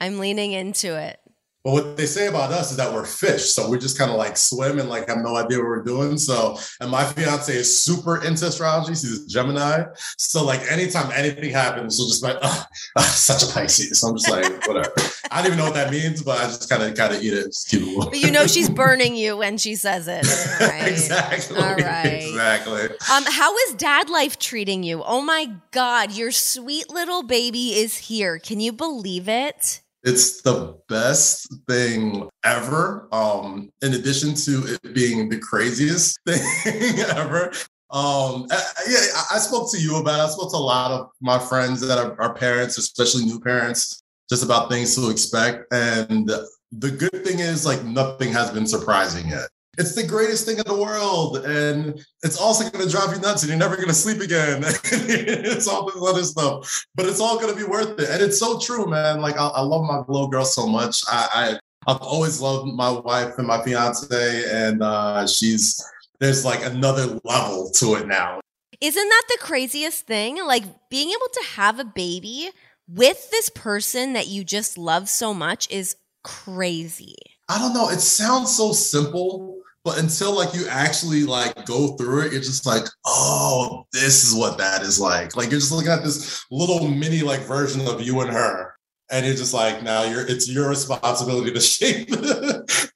I'm leaning into it. But what they say about us is that we're fish. So we just kind of like swim and like have no idea what we're doing. So, and my fiance is super into astrology. She's a Gemini. So like anytime anything happens, she'll just be like, oh, oh, such a Pisces. So I'm just like, [LAUGHS] whatever. I don't even know what that means, but I just kind of kind of eat it. Just keep it but you know she's [LAUGHS] burning you when she says it. Right? exactly. All right. Exactly. Um, how is dad life treating you? Oh my God, your sweet little baby is here. Can you believe it? It's the best thing ever. Um, in addition to it being the craziest [LAUGHS] thing ever. Um, yeah, I spoke to you about it. I spoke to a lot of my friends that are, are parents, especially new parents, just about things to expect. And the good thing is, like, nothing has been surprising yet it's the greatest thing in the world. And it's also going to drive you nuts and you're never going to sleep again. [LAUGHS] it's all this other stuff, but it's all going to be worth it. And it's so true, man. Like, I, I love my little girl so much. I, I, have always loved my wife and my fiance, and uh, she's, there's like another level to it now. Isn't that the craziest thing? Like being able to have a baby with this person that you just love so much is crazy. I don't know. It sounds so simple, but until like you actually like go through it, you're just like, oh, this is what that is like. Like you're just looking at this little mini like version of you and her. And you're just like, now you're it's your responsibility to [LAUGHS] shape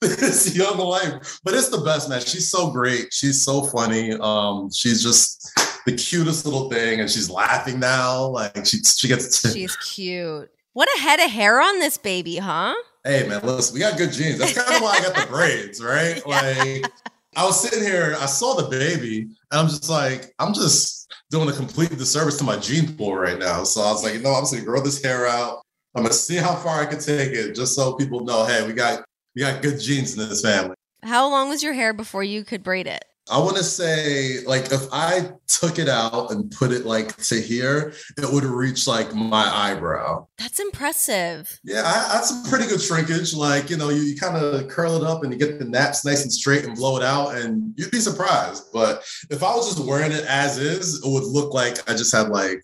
this young life. But it's the best, man. She's so great. She's so funny. Um, she's just the cutest little thing, and she's laughing now. Like she she gets She's cute. What a head of hair on this baby, huh? Hey man, listen, we got good genes. That's kind of why I got the braids, right? [LAUGHS] Like I was sitting here, I saw the baby, and I'm just like, I'm just doing a complete disservice to my gene pool right now. So I was like, you know, I'm just gonna grow this hair out. I'm gonna see how far I can take it, just so people know, hey, we got we got good genes in this family. How long was your hair before you could braid it? I want to say, like, if I took it out and put it like to here, it would reach like my eyebrow. That's impressive. Yeah, I, that's a pretty good shrinkage. Like, you know, you, you kind of curl it up and you get the naps nice and straight and blow it out, and you'd be surprised. But if I was just wearing it as is, it would look like I just had like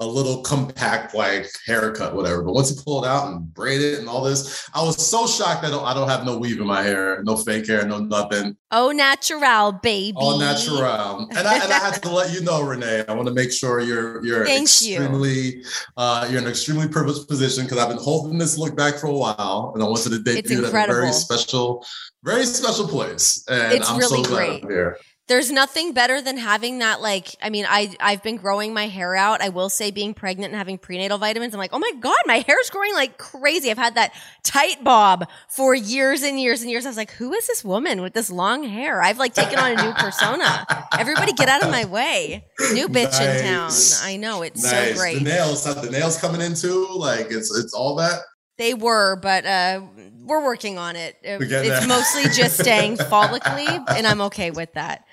a little compact like haircut, whatever. But once you pull it out and braid it and all this, I was so shocked that I don't, I don't have no weave in my hair, no fake hair, no nothing. Oh, natural, baby. All natural. And I, and I had to let you know, Renee. I want to make sure you're you're Thank extremely you. uh, you're in an extremely privileged position because I've been holding this look back for a while, and I wanted to debut it at a very special, very special place. And It's I'm really so glad great. I'm here. There's nothing better than having that like I mean I I've been growing my hair out. I will say being pregnant and having prenatal vitamins I'm like, "Oh my god, my hair's growing like crazy." I've had that tight bob for years and years and years. I was like, "Who is this woman with this long hair?" I've like taken on a new persona. Everybody get out of my way. New bitch in town. I know it's nice. so great. The nails, the nails coming in too. Like it's it's all that. They were, but uh, we're working on it. It's mostly just staying [LAUGHS] follically, and I'm okay with that.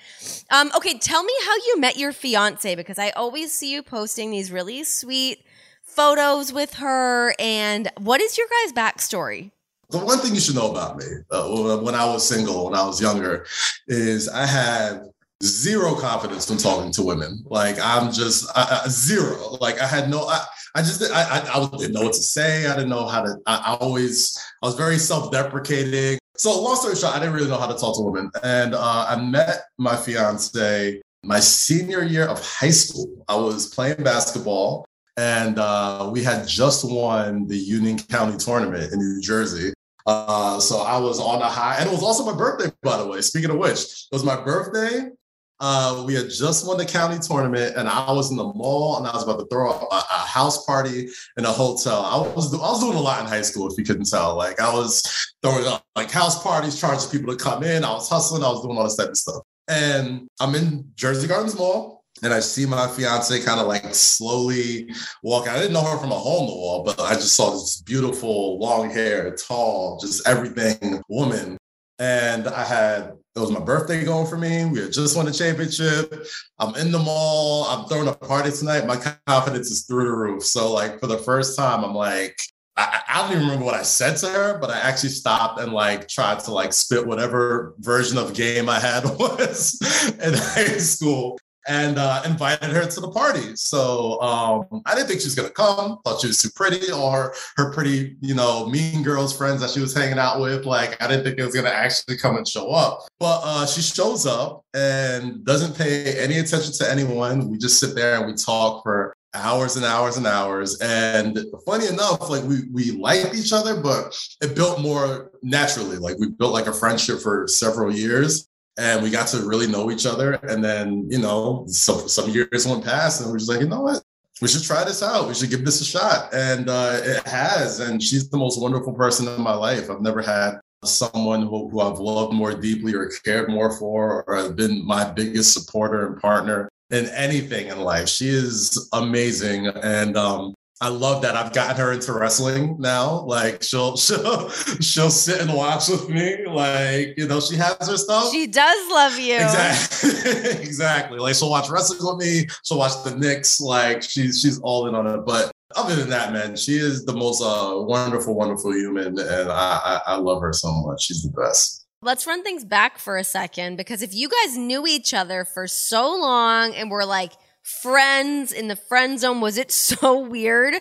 Um, okay, tell me how you met your fiance because I always see you posting these really sweet photos with her. And what is your guys' backstory? The one thing you should know about me uh, when I was single, when I was younger, is I had zero confidence when talking to women. Like I'm just I, I, zero. Like I had no. I, I just I, I I didn't know what to say. I didn't know how to. I, I always I was very self-deprecating. So long story short, I didn't really know how to talk to women, and uh, I met my fiance my senior year of high school. I was playing basketball. And uh, we had just won the Union County tournament in New Jersey. Uh, so I was on a high, and it was also my birthday, by the way. Speaking of which, it was my birthday. Uh, we had just won the county tournament, and I was in the mall, and I was about to throw a, a house party in a hotel. I was I was doing a lot in high school, if you couldn't tell. Like I was throwing up like house parties, charging people to come in. I was hustling. I was doing all this type of stuff. And I'm in Jersey Gardens Mall, and I see my fiance kind of like slowly walking. I didn't know her from a hole in the wall, but I just saw this beautiful, long hair, tall, just everything woman. And I had it was my birthday going for me. We had just won the championship. I'm in the mall. I'm throwing a party tonight. My confidence is through the roof. So like for the first time, I'm like, I, I don't even remember what I said to her, but I actually stopped and like tried to like spit whatever version of game I had [LAUGHS] was in high school and uh, invited her to the party. So um, I didn't think she was gonna come. Thought she was too pretty, or her, pretty, you know, mean girls friends that she was hanging out with. Like I didn't think it was gonna actually come and show up. But uh, she shows up and doesn't pay any attention to anyone. We just sit there and we talk for hours and hours and hours. And funny enough, like we we liked each other, but it built more naturally. Like we built like a friendship for several years and we got to really know each other. And then, you know, some some years went past, and we're just like, you know what? We should try this out. We should give this a shot. And uh, it has. And she's the most wonderful person in my life. I've never had someone who, who I've loved more deeply or cared more for or been my biggest supporter and partner in anything in life. She is amazing. And um, I love that I've gotten her into wrestling now. Like she'll [LAUGHS] she'll she'll sit and watch with me. Like, you know, she has her stuff. She does love you. Exactly. [LAUGHS] exactly. Like she'll watch wrestling with me. She'll watch the Knicks. Like she's she's all in on it. But other than that, man, she is the most uh, wonderful, wonderful human, and I, I I love her so much. She's the best. Let's run things back for a second because if you guys knew each other for so long and were like friends in the friend zone? Was it so weird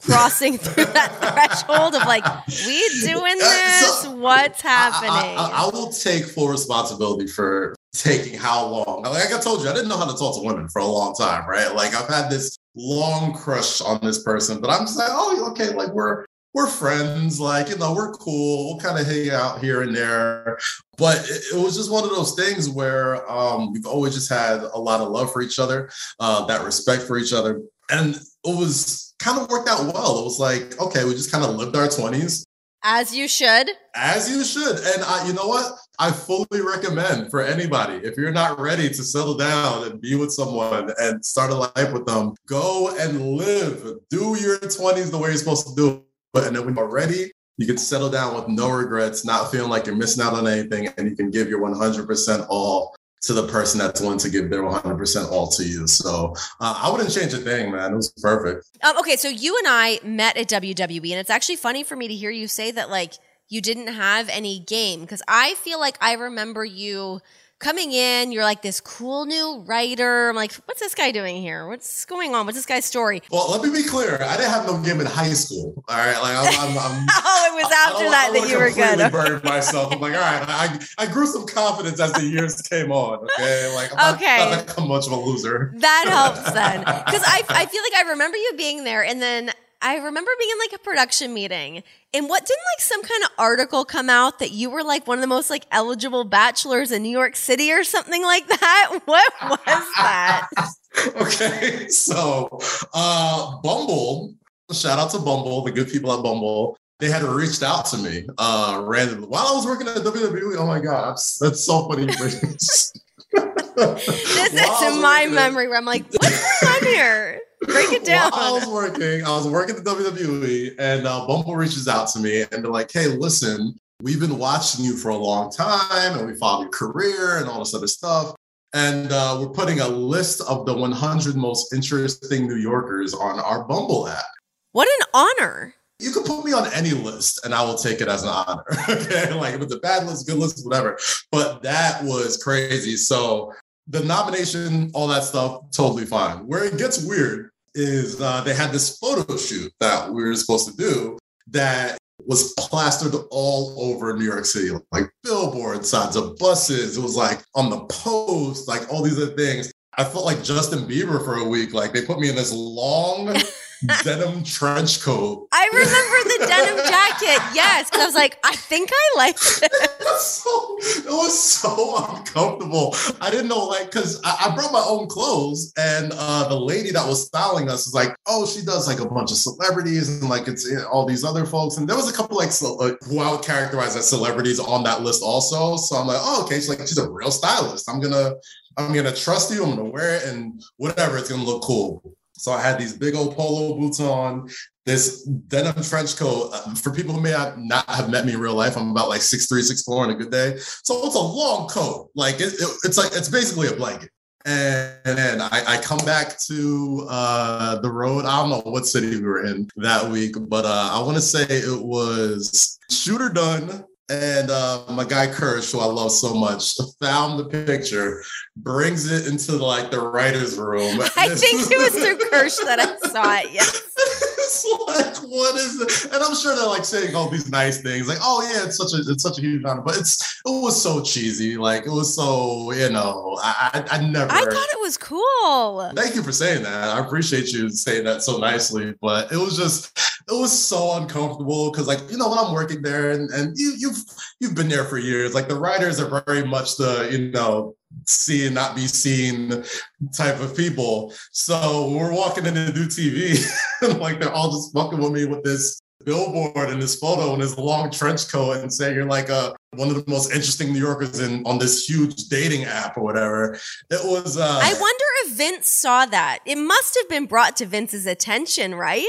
crossing [LAUGHS] through that threshold of like, we doing uh, this? So, What's happening? I, I, I will take full responsibility for taking how long. Like I told you, I didn't know how to talk to women for a long time, right? Like I've had this long crush on this person, but I'm just like, oh, okay, like we're we're friends, like you know, we're cool. We'll kind of hang out here and there. But it, it was just one of those things where um, we've always just had a lot of love for each other, uh, that respect for each other, and it was kind of worked out well. It was like, okay, we just kind of lived our twenties As you should. as you should. And I, you know what? I fully recommend for anybody, if you're not ready to settle down and be with someone and start a life with them, go and live. Do your 20s the way you're supposed to do it. And then when you're ready, you can settle down with no regrets, not feeling like you're missing out on anything, and you can give your 100% all to the person that's willing to give their 100% all to you. So uh, I wouldn't change a thing, man. It was perfect. Um, okay, so you and I met at WWE, and it's actually funny for me to hear you say that, like, you didn't have any game because I feel like I remember you coming in. You're like this cool new writer. I'm like, what's this guy doing here? What's going on? What's this guy's story? Well, let me be clear. I didn't have no game in high school. All right. Like, I'm, I'm, I'm [LAUGHS] Oh, it was after don't- that I that don't you were good. burned myself. I'm like, all right, I, I grew some confidence as the years came on. Okay, like I'm Okay. not, not that much of a loser. That helps then. [LAUGHS] Because I, I feel like I remember you being there and then I remember being in like a production meeting. And what didn't like some kind of article come out that you were like one of the most like eligible bachelors in New York City or something like [LAUGHS] that? What was that? [LAUGHS] okay, so uh, Bumble, shout out to Bumble, the good people at Bumble. They had reached out to me uh, randomly while I was working at WWE. Oh my god, that's, that's so funny. [LAUGHS] This is in my working memory where I'm like, what's going on here? Break it down. While I was working, I was working at the WWE, and uh, Bumble reaches out to me and they're like, "Hey, listen, we've been watching you for a long time, and we followed your career and all this other stuff, and uh, we're putting a list of the 100 most interesting New Yorkers on our Bumble app." What an honor. You can put me on any list and I will take it as an honor. [LAUGHS] okay. Like if it's a bad list, good list, whatever. But that was crazy. So the nomination, all that stuff, totally fine. Where it gets weird is uh, they had this photo shoot that we were supposed to do that was plastered all over New York City, like billboards, signs of buses. It was like on the post, like all these other things. I felt like Justin Bieber for a week. Like they put me in this long [LAUGHS] denim trench coat. I remember the denim jacket. Yes. Because I was like, I think I like it. [LAUGHS] it, was so, it was so uncomfortable. I didn't know, like, because I, I brought my own clothes, and uh, the lady that was styling us was like, "Oh, she does like a bunch of celebrities and like it's uh, all these other folks." And there was a couple like ce- uh, who I would characterize as celebrities on that list also. So I'm like, "Oh, okay." She's like, "She's a real stylist. I'm gonna, I'm gonna trust you. I'm gonna wear it, and whatever, it's gonna look cool." So I had these big old polo boots on, this denim trench coat. Uh, For people who may have not have met me in real life, I'm about like six three, six four on a good day. So it's a long coat. Like it, it- it's like it's basically a blanket. And, then I, I come back to uh, the road. I don't know what city we were in that week, but uh, I want to say it was Shooter Dunn and uh, my guy Kirsch, who I love so much, found the picture, brings it into like the writer's room. [LAUGHS] I think it was through Kirsch that I saw it. Yes. [LAUGHS] it's like, what is it? And I'm sure they're like saying all these nice things, like, oh yeah, it's such a it's such a huge honor, but it's it was so cheesy. Like it was so, you know, I I, I never I thought it was cool. Thank you for saying that. I appreciate you saying that so nicely. But it was just, it was so uncomfortable because, like, you know, when I'm working there, and, and you you've you've been there for years. Like the writers are very much the you know see and not be seen type of people. So we're walking in to do TV, [LAUGHS] and like they're all just fucking with me with this billboard and this photo and this long trench coat and saying you're like a one of the most interesting New Yorkers in on this huge dating app or whatever. It was uh I wonder if Vince saw that. It must have been brought to Vince's attention, right?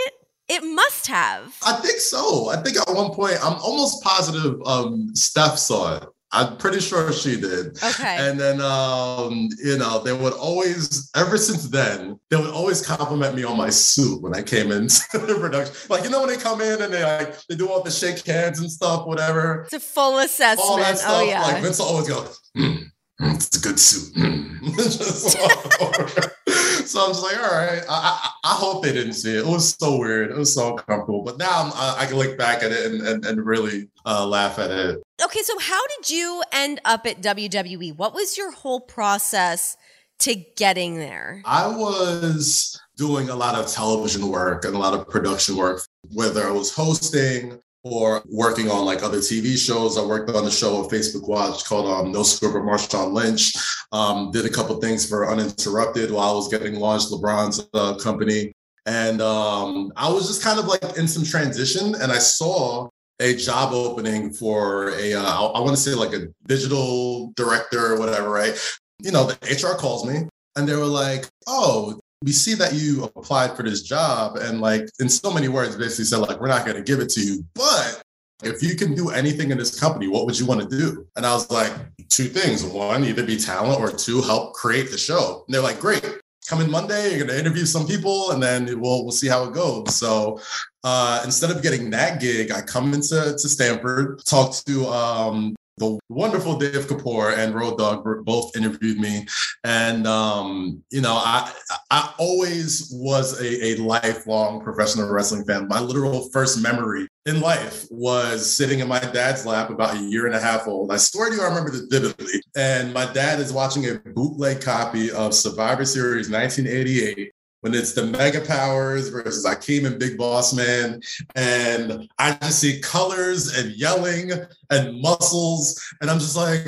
It must have. I think so. I think at one point, I'm almost positive um, Steph saw it. I'm pretty sure she did. Okay. And then, um, you know, they would always, ever since then, they would always compliment me on my suit when I came into [LAUGHS] the production. Like, you know, when they come in and they like, they do all the shake hands and stuff, whatever. It's a full assessment. All that stuff. oh yeah. Like, Vince will always go, "Hmm, hmm, it's a good suit. Hmm." [LAUGHS] [LAUGHS] Just all over. so I'm just like, all right. I, I, I, hope they didn't see it. It was so weird. It was so uncomfortable. But now I'm, I, I can look back at it and, and, and really uh, laugh at it. Okay, so how did you end up at WWE? What was your whole process to getting there? I was doing a lot of television work and a lot of production work, whether I was hosting or working on like other TV shows. I worked on a show on Facebook Watch called um, No Script Marshawn Lynch. Um, did a couple things for Uninterrupted while I was getting launched, LeBron's uh, company. And um, I was just kind of like in some transition and I saw a job opening for a uh, I want to say like a digital director or whatever, right? You know, the HR calls me and they were like, oh, we see that you applied for this job and like in so many words basically said like we're not going to give it to you but if you can do anything in this company what would you want to do? And i was like two things. One either be talent or two help create the show. And they're like great come in monday you're going to interview some people and then we'll we'll see how it goes. So uh, instead of getting that gig i come into to Stamford talk to um, the wonderful Dave Kapoor and Road Dogg both interviewed me, and um, you know, I I always was a, a lifelong professional wrestling fan. My literal first memory in life was sitting in my dad's lap about a year and a half old. I swear to you, I remember this vividly. And my dad is watching a bootleg copy of Survivor Series 1988 when it's the Mega Powers versus Akeem and Big Boss Man. And I just see colors and yelling and muscles. And I'm just like,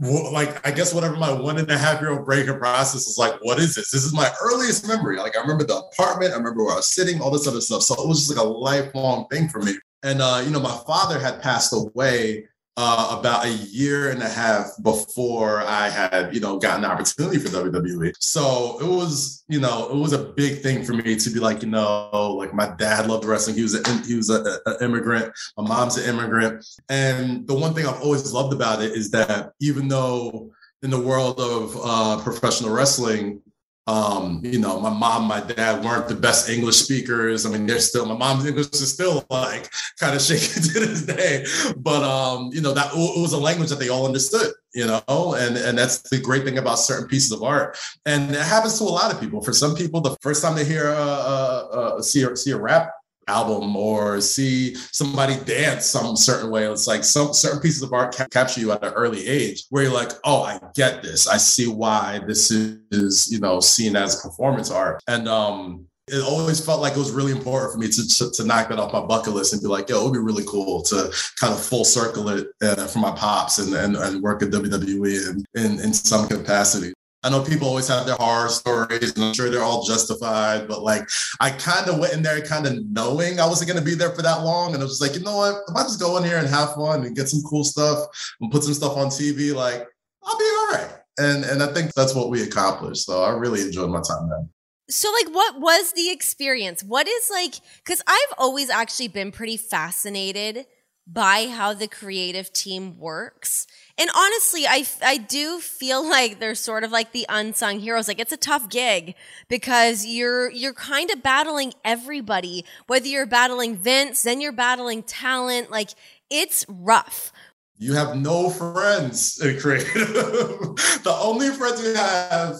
like I guess whatever my one and a half year old breaking process is like, what is this? This is my earliest memory. Like I remember the apartment, I remember where I was sitting, all this other stuff. So it was just like a lifelong thing for me. And uh, you know, my father had passed away uh, about a year and a half before I had, you know, gotten an opportunity for WWE. So it was, you know, it was a big thing for me to be like, you know, like my dad loved wrestling. He was a, he was an immigrant. My mom's an immigrant. And the one thing I've always loved about it is that even though in the world of uh, professional wrestling, um, you know, my mom, my dad weren't the best English speakers. I mean, they're still my mom's English is still like kind of shaky [LAUGHS] to this day. But um, you know, that it was a language that they all understood, you know, and and that's the great thing about certain pieces of art. And it happens to a lot of people. For some people, the first time they hear uh, uh, uh see a, see a rap album or see somebody dance some certain way. It's like some certain pieces of art ca- capture you at an early age where you're like, oh, I get this. I see why this is, you know, seen as performance art. And um, it always felt like it was really important for me to, to, to, knock that off my bucket list and be like, yo, it would be really cool to kind of full circle it uh, for my pops and, and, and work at WWE in, in, in some capacity. I know people always have their horror stories, and I'm sure they're all justified. But like, I kind of went in there, kind of knowing I wasn't going to be there for that long, and I was like, you know what? If I just go in here and have fun and get some cool stuff and put some stuff on TV, like, I'll be all right. And and I think that's what we accomplished. So I really enjoyed my time there. So, like, what was the experience? What is like, because I've always actually been pretty fascinated by how the creative team works. And honestly, I, I do feel [LAUGHS] like they're sort of like the unsung heroes. Like it's a tough gig because you're, you're kind of battling everybody, whether you're battling Vince, then you're battling talent. Like it's rough. You have no friends in creative. [LAUGHS] the only friends you have,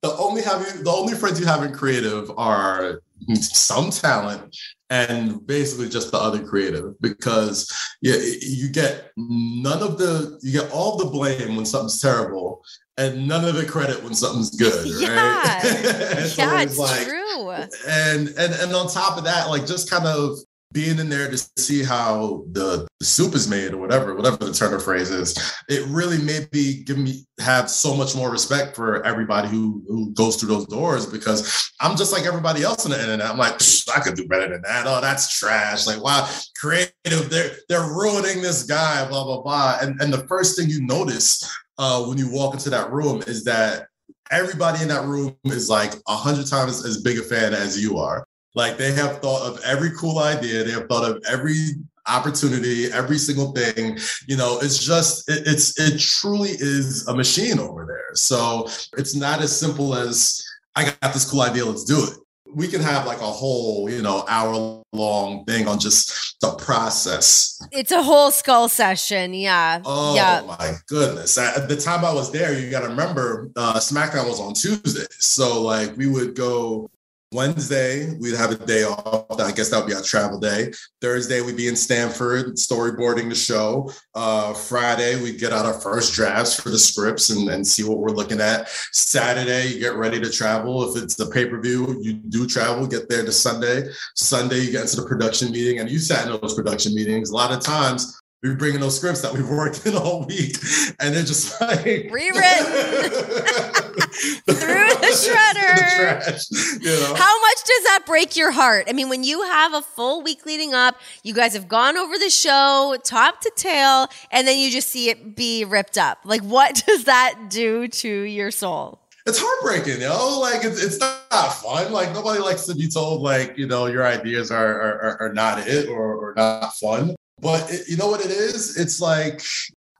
the only have the only friends you have in creative are some talent and basically just the other creative because yeah, you get none of the you get all the blame when something's terrible and none of the credit when something's good yeah. [LAUGHS] right yeah [LAUGHS] it's like, true and and and on top of that like just kind of being in there to see how the, the, soup is made or whatever, whatever the turn of phrase is, it really made me give me have so much more respect for everybody who who goes through those doors because I'm just like everybody else on the internet. I'm like, I could do better than that. Oh, that's trash. Like, wow, creative, they're they're ruining this guy, blah, blah, blah. And and the first thing you notice uh, when you walk into that room is that everybody in that room is like a hundred times as big a fan as you are. Like they have thought of every cool idea. They have thought of every opportunity, every single thing. You know, it's just it, it's it truly is a machine over there. So it's not as simple as I got this cool idea, let's do it. we can have like a whole, you know, hour long thing on just the process. It's a whole skull session. Yeah. Oh yeah. my goodness. At the time I was there, you got to remember uh, SmackDown was on Tuesday. So like we would go Wednesday, we'd have a day off. I guess that would be our travel day. Thursday, we'd be in Stamford storyboarding the show. Uh, Friday, we'd get out our first drafts for the scripts and, and see what we're looking at. Saturday, you get ready to travel. If it's the pay per view, you do travel, get there to Sunday. Sunday, you get into the production meeting, and you sat in those production meetings. A lot of times, we bring in those scripts that we've worked in all week, and they're just like rewritten [LAUGHS] through the shredder. the trash, you know? How much does that break your heart? I mean, when you have a full week leading up, you guys have gone over the show top to tail, and then you just see it be ripped up. Like, what [LAUGHS] does that do to your soul? it's heartbreaking, you know. Like it's, it's not fun. Like nobody likes to be told like you know your ideas are are, are not it or, or not fun. But it, you know what it is? It's like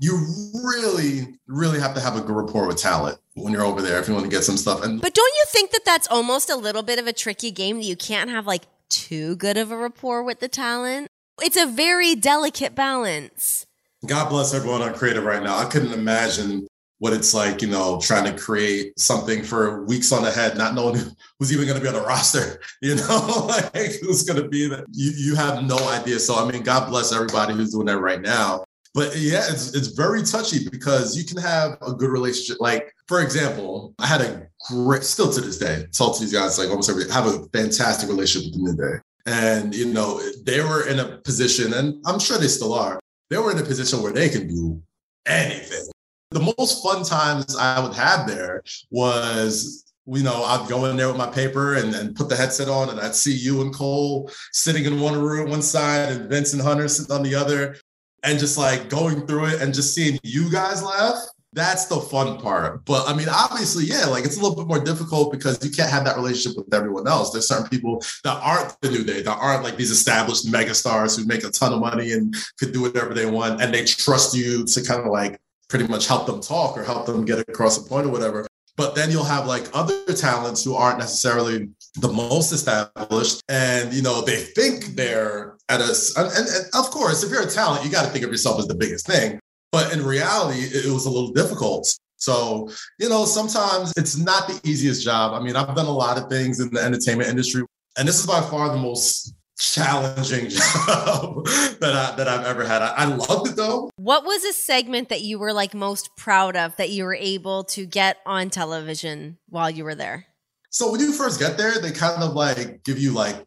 you really, really have to have a good rapport with talent when you're over there if you want to get some stuff. And But don't you think that that's almost a little bit of a tricky game that you can't have like too good of a rapport with the talent? It's a very delicate balance. God bless everyone on creative right now. I couldn't imagine what it's like, you know, trying to create something for weeks on ahead, not knowing [LAUGHS] who's even going to be on the roster, [LAUGHS] you know, [LAUGHS] like who's going to be there. You, you have no idea. So, I mean, God bless everybody who's doing that right now. But yeah, it's, it's very touchy because you can have a good relationship. Like, for example, I had a great, still to this day, talk to these guys like almost every, have a fantastic relationship with them today. And, you know, they were in a position, and I'm sure they still are, they were in a position where they can do anything. The most fun times I would have there was, you know, I'd go in there with my paper and, and put the headset on, and I'd see you and Cole sitting in one room, one side, and Vince and Hunter sitting on the other, and just like going through it and just seeing you guys laugh. That's the fun part. But I mean, obviously, yeah, like it's a little bit more difficult because you can't have that relationship with everyone else. There's certain people that aren't the new day, that aren't like these established megastars who make a ton of money and could do whatever they want. And they trust you to kind of like pretty much help them talk or help them get across a point or whatever. But then you'll have like other talents who aren't necessarily the most established, and you know they think they're at a. And, and, of course, if you're a talent, you got to think of yourself as the biggest thing. But in reality, it, it was a little difficult. So you know, sometimes it's not the easiest job. I mean, I've done a lot of things in the entertainment industry, and this is by far the most challenging [LAUGHS] job that I that I've ever had. I, I loved it though. What was a segment that you were like most proud of that you were able to get on television while you were there? So when you first get there, they kind of like give you like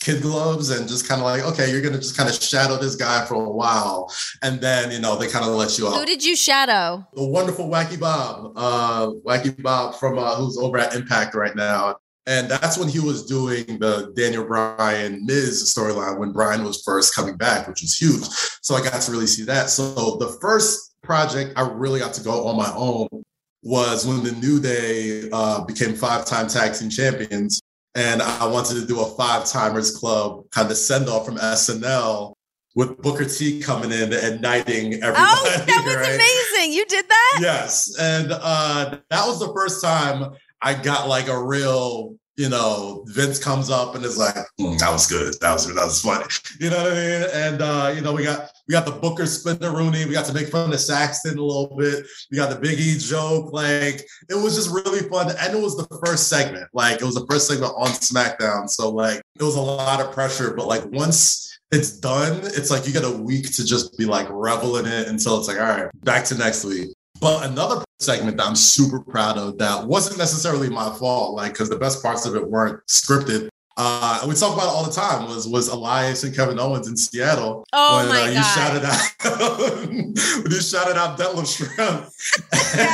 kid gloves and just kind of like, okay, you're gonna just kind of shadow this guy for a while, and then you know they kind of let you out. Who did you shadow? The wonderful Wacky Bob, uh, Wacky Bob from uh, who's over at Impact right now. And that's when he was doing the Daniel Bryan Miz storyline when Bryan was first coming back, which was huge. So I got to really see that. So the first project I really got to go on my own was when the New Day uh, became five time tag team champions. And I wanted to do a five timers club kind of send off from SNL with Booker T coming in and knighting everybody. Oh, that was [LAUGHS] right? amazing. You did that? Yes. And uh, that was the first time I got like a real, you know, Vince comes up and is like, mm, that was good. That was that was funny. You know what I mean? And uh, you know, we got we got the Booker Spinaroonie. We got to make fun of Saxton a little bit. We got the Big E joke. Like it was just really fun. And it was the first segment. Like it was the first segment on SmackDown. So like it was a lot of pressure. But like once it's done, it's like you get a week to just be like revel in it until it's like, all right, back to next week. But another segment that I'm super proud of that wasn't necessarily my fault, like because the best parts of it weren't scripted. Uh, we talk about it all the time. Was was Elias and Kevin Owens in Seattle? Oh when, my uh, you God. shouted out [LAUGHS] when you shouted out Detlef Schrempf.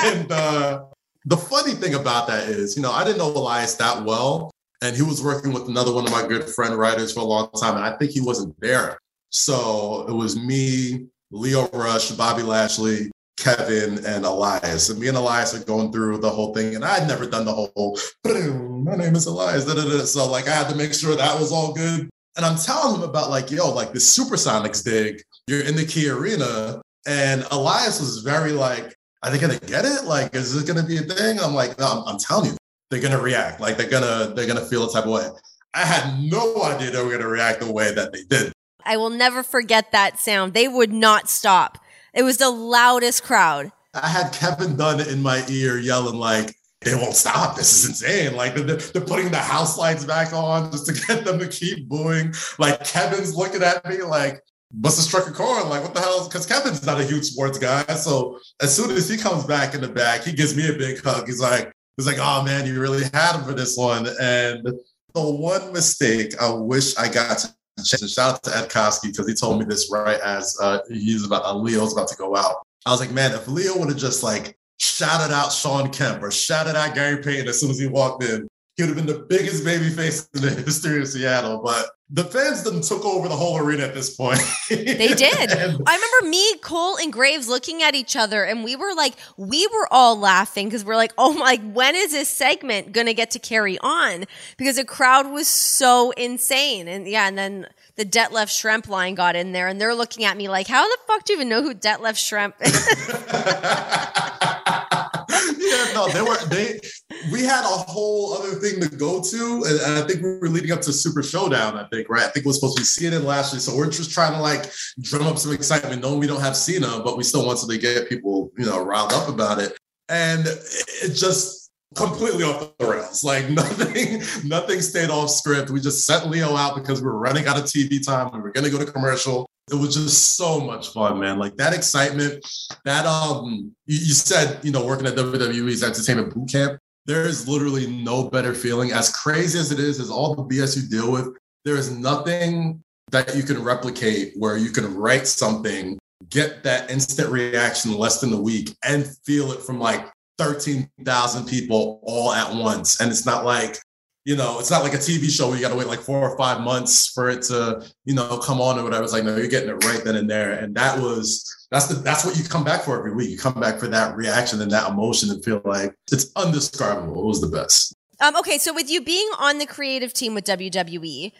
[LAUGHS] and uh, the funny thing about that is, you know, I didn't know Elias that well, and he was working with another one of my good friend writers for a long time, and I think he wasn't there. So it was me, Lio Rush, Bobby Lashley, Kevin and Elias. And me and Elias are going through the whole thing. And I'd never done the whole, my name is Elias. Da, da, da. So like I had to make sure that was all good. And I'm telling him about like, yo, like this Supersonics dig, you're in the KeyArena. And Elias was very like, are they gonna get it? Like, is this gonna be a thing? I'm like, no, I'm, I'm telling you, they're gonna react. Like they're gonna, they're gonna feel a type of way. I had no idea they were to react the way that they did. I will never forget that sound. They would not stop. It was the loudest crowd. I had Kevin Dunn in my ear yelling like, they won't stop. This is insane. Like they're, they're, putting the house lights back on just to get them to keep booing. Like Kevin's looking at me like, must have struck a chord. Like, what the hell? Because Kevin's not a huge sports guy. So as soon as he comes back in the back, he gives me a big hug. He's like, he's like, oh man, you really had him for this one. And the one mistake I wish I got to. Shout out to Ed Koskey because he told me this right as uh, he's about uh, Lio's about to go out. I was like, man, if Lio would have just like shouted out Shawn Kemp or shouted out Gary Payton as soon as he walked in, he would have been the biggest baby face in the history of Seattle. But the fans then took over the whole arena at this point. [LAUGHS] they did. and- I remember me, Cole, and Graves looking at each other, and we were like, we were all laughing because we're like, oh my, when is this segment gonna get to carry on? Because the crowd was so insane. And yeah, and then the Detlef Schrempf line got in there, and they're looking at me like, how the fuck do you even know who Detlef yeah, [LAUGHS] [LAUGHS] no, they were they. We had a whole other thing to go to, and, and, I think we were leading up to Super Showdown. I think right. I think it was supposed to be CNN Lashley, so we're just trying to like drum up some excitement, knowing we don't have Cena, but we still wanted to get people, you know, riled up about it, and it just completely off the rails. Like [LAUGHS] nothing, nothing stayed off script. We just sent Lio out because we were running out of TV time. We were going to go to commercial it was just so much fun, man. Like that excitement, that um, you, you said, you know, working at WWE's entertainment boot camp, there is literally no better feeling. As crazy as it is, as all the BS you deal with, there is nothing that you can replicate where you can write something, get that instant reaction less than a week, and feel it from like 13,000 people all at once. And it's not like you know, it's not like a TV show where you got to wait like four or five months for it to, you know, come on or whatever. It's like, no, you're getting it right then and there. And that was, that's the, that's what you come back for every week. You come back for that reaction and that emotion and feel like it's undescribable. It was the best. Um, okay. So with you being on the creative team with WWE,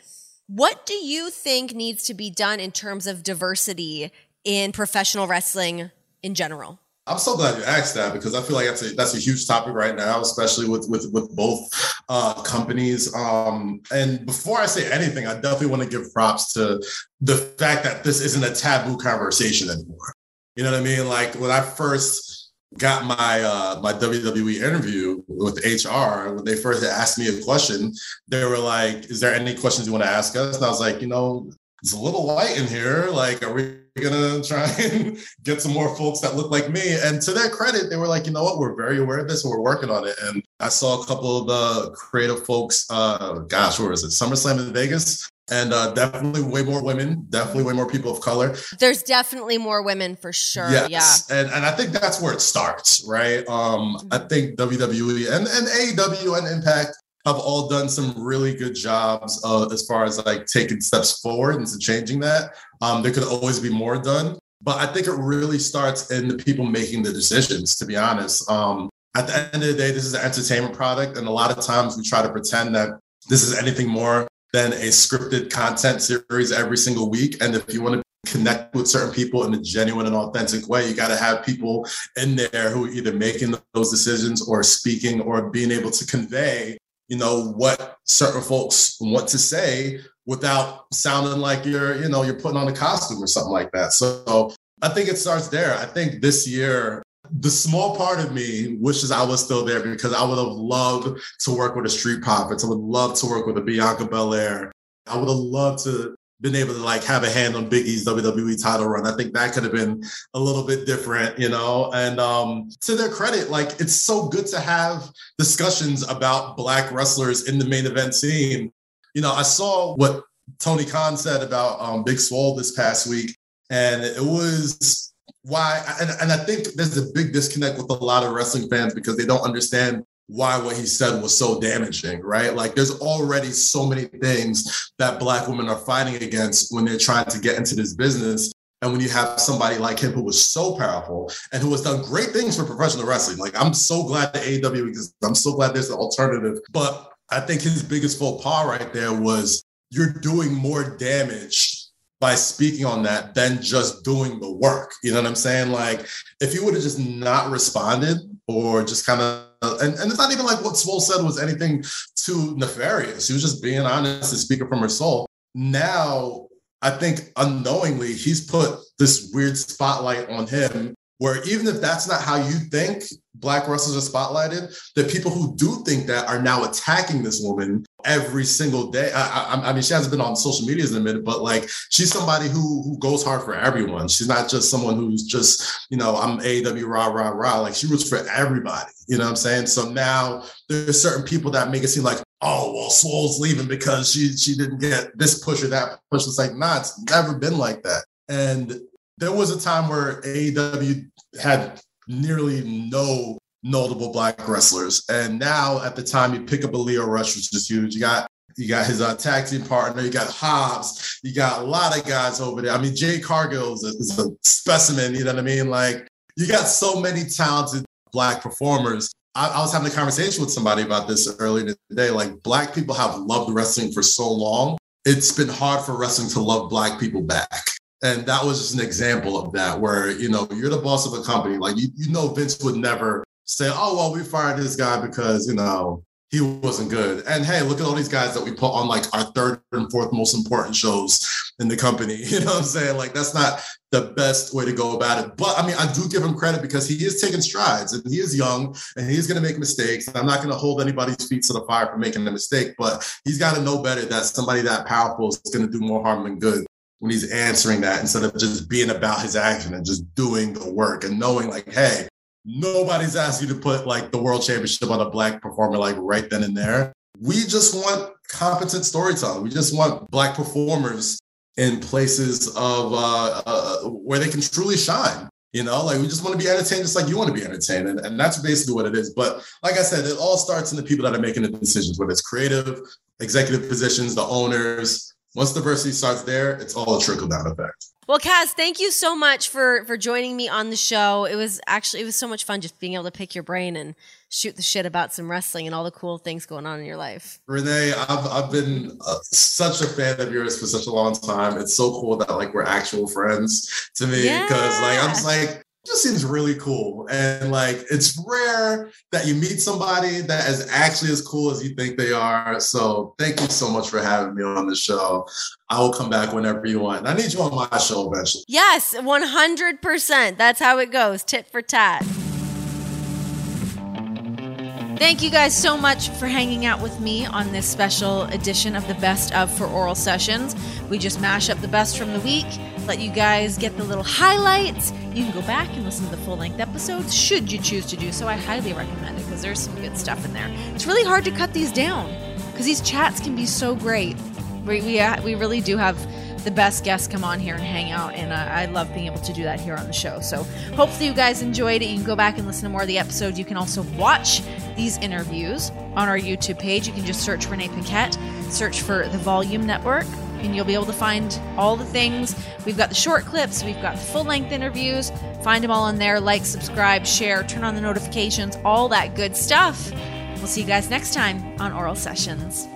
what do you think needs to be done in terms of diversity in professional wrestling in general? I'm so glad you asked that because I feel like that's a that's a huge topic right now, especially with with with both uh, companies. Um, and before I say anything, I definitely want to give props to the fact that this isn't a taboo conversation anymore. You know what I mean? Like when I first got my uh, my WWE interview with HR, when they first asked me a question, they were like, "Is there any questions you want to ask us?" And I was like, "You know, it's a little light in here. Like, are we gonna try [LAUGHS] and get some more folks that look like me? And to their credit, they were like, you know what, we're very aware of this and we're working on it. And I saw a couple of the creative folks, uh, gosh, where is it? SummerSlam in Vegas. And uh, definitely way more women, definitely way more people of color. There's definitely more women for sure. Yes. Yeah. And, and I think that's where it starts, right? Um, I think WWE and, and AEW and Impact have all done some really good jobs uh, as far as like taking steps forward into changing that. Um, there could always be more done, but I think it really starts in the people making the decisions. To be honest, um, at the end of the day, this is an entertainment product, and a lot of times we try to pretend that this is anything more than a scripted content series every single week. And if you want to connect with certain people in a genuine and authentic way. You got to have people in there who are either making those decisions or speaking or being able to convey you know what certain folks want to say without sounding like you're you know you're putting on a costume or something like that. So i think it starts there. I think this year the small part of me wishes i was still there because i would have loved to work with a street profits. I would love to work with a bianca belair. I would have loved to been able to like have a hand on Biggie's WWE title run. I think that could have been a little bit different, you know. And um, to their credit, like it's so good to have discussions about black wrestlers in the main event scene. You know, I saw what Tony Khan said about um, Big Swole this past week, and it was why. And, and I think there's a big disconnect with a lot of wrestling fans because they don't understand why what he said was so damaging, right? Like there's already so many things that black women are fighting against when they're trying to get into this business. And when you have somebody like him who was so powerful and who has done great things for professional wrestling, like I'm so glad that AEW exists. I'm so glad there's an alternative. But I think his biggest faux pas right there was you're doing more damage by speaking on that than just doing the work. You know what I'm saying? Like if you would have just not responded or just kind of Uh, and, and it's not even like what Swole said was anything too nefarious. She was just being honest and speaking from her soul. Now, I think unknowingly, he's put this weird spotlight on him where even if that's not how you think black wrestlers are spotlighted, the people who do think that are now attacking this woman every single day. I, I, I, mean, she hasn't been on social media in a minute, but like she's somebody who who goes hard for everyone. She's not just someone who's just you know I'm AEW rah rah rah. Like she roots for everybody. You know what I'm saying? So now there's certain people that make it seem like oh well Swole's leaving because she she didn't get this push or that push. It's like nah, it's never been like that. And there was a time where AEW had nearly no notable black wrestlers. And now at the time you pick up a Lio Rush, which is huge. You got you got his uh, tag team partner. You got Hobbs. You got a lot of guys over there. I mean, Jade Cargill is a, is a specimen. You know what I mean? Like you got so many talented black performers. I, I was having a conversation with somebody about this earlier today. Like black people have loved wrestling for so long. It's been hard for wrestling to love black people back. And that was just an example of that, where you know you're the boss of a company. Like you, you know, Vince would never say, "Oh well, we fired this guy because you know he wasn't good." And hey, look at all these guys that we put on like our third and fourth most important shows in the company. [LAUGHS] You know what I'm saying? Like that's not the best way to go about it. But I mean, I do give him credit because he is taking strides and he is young and he's going to make mistakes. I'm not going to hold anybody's feet to the fire for making a mistake, but he's got to know better that somebody that powerful is going to do more harm than good when he's answering that instead of just being about his action and just doing the work and knowing like, hey, nobody's asking you to put like the world championship on a black performer like right then and there. We just want competent storytelling. We just want black performers in places of uh, uh, where they can truly shine. You know, like we just want to be entertained just like you want to be entertained. And, and that's basically what it is. But like I said, it all starts in the people that are making the decisions, whether it's creative, executive positions, the owners, once diversity starts there, it's all a trickle down effect. Well, Kaz, thank you so much for for joining me on the show. It was actually it was so much fun just being able to pick your brain and shoot the shit about some wrestling and all the cool things going on in your life. Renee, I've I've been uh, such a fan of yours for such a long time. It's so cool that like we're actual friends to me because yeah. like I'm just like just seems really cool. And like it's rare that you meet somebody that is actually as cool as you think they are. So thank you so much for having me on the show. I will come back whenever you want. I need you on my show eventually. Yes, 100%. That's how it goes. Tit for tat. Thank you guys so much for hanging out with me on this special edition of the Best of for Oral Sessions. We just mash up the best from the week, let you guys get the little highlights. You can go back and listen to the full length episodes should you choose to do so. I highly recommend it because there's some good stuff in there. It's really hard to cut these down because these chats can be so great. We, we, uh, we really do have the best guests come on here and hang out. And uh, I love being able to do that here on the show. So hopefully you guys enjoyed it. You can go back and listen to more of the episodes. You can also watch these interviews on our YouTube page. You can just search Renee Paquette, search for the Volume Network, and you'll be able to find all the things. We've got the short clips, we've got the full length interviews. Find them all in there. Like, subscribe, share, turn on the notifications, all that good stuff. We'll see you guys next time on Oral Sessions.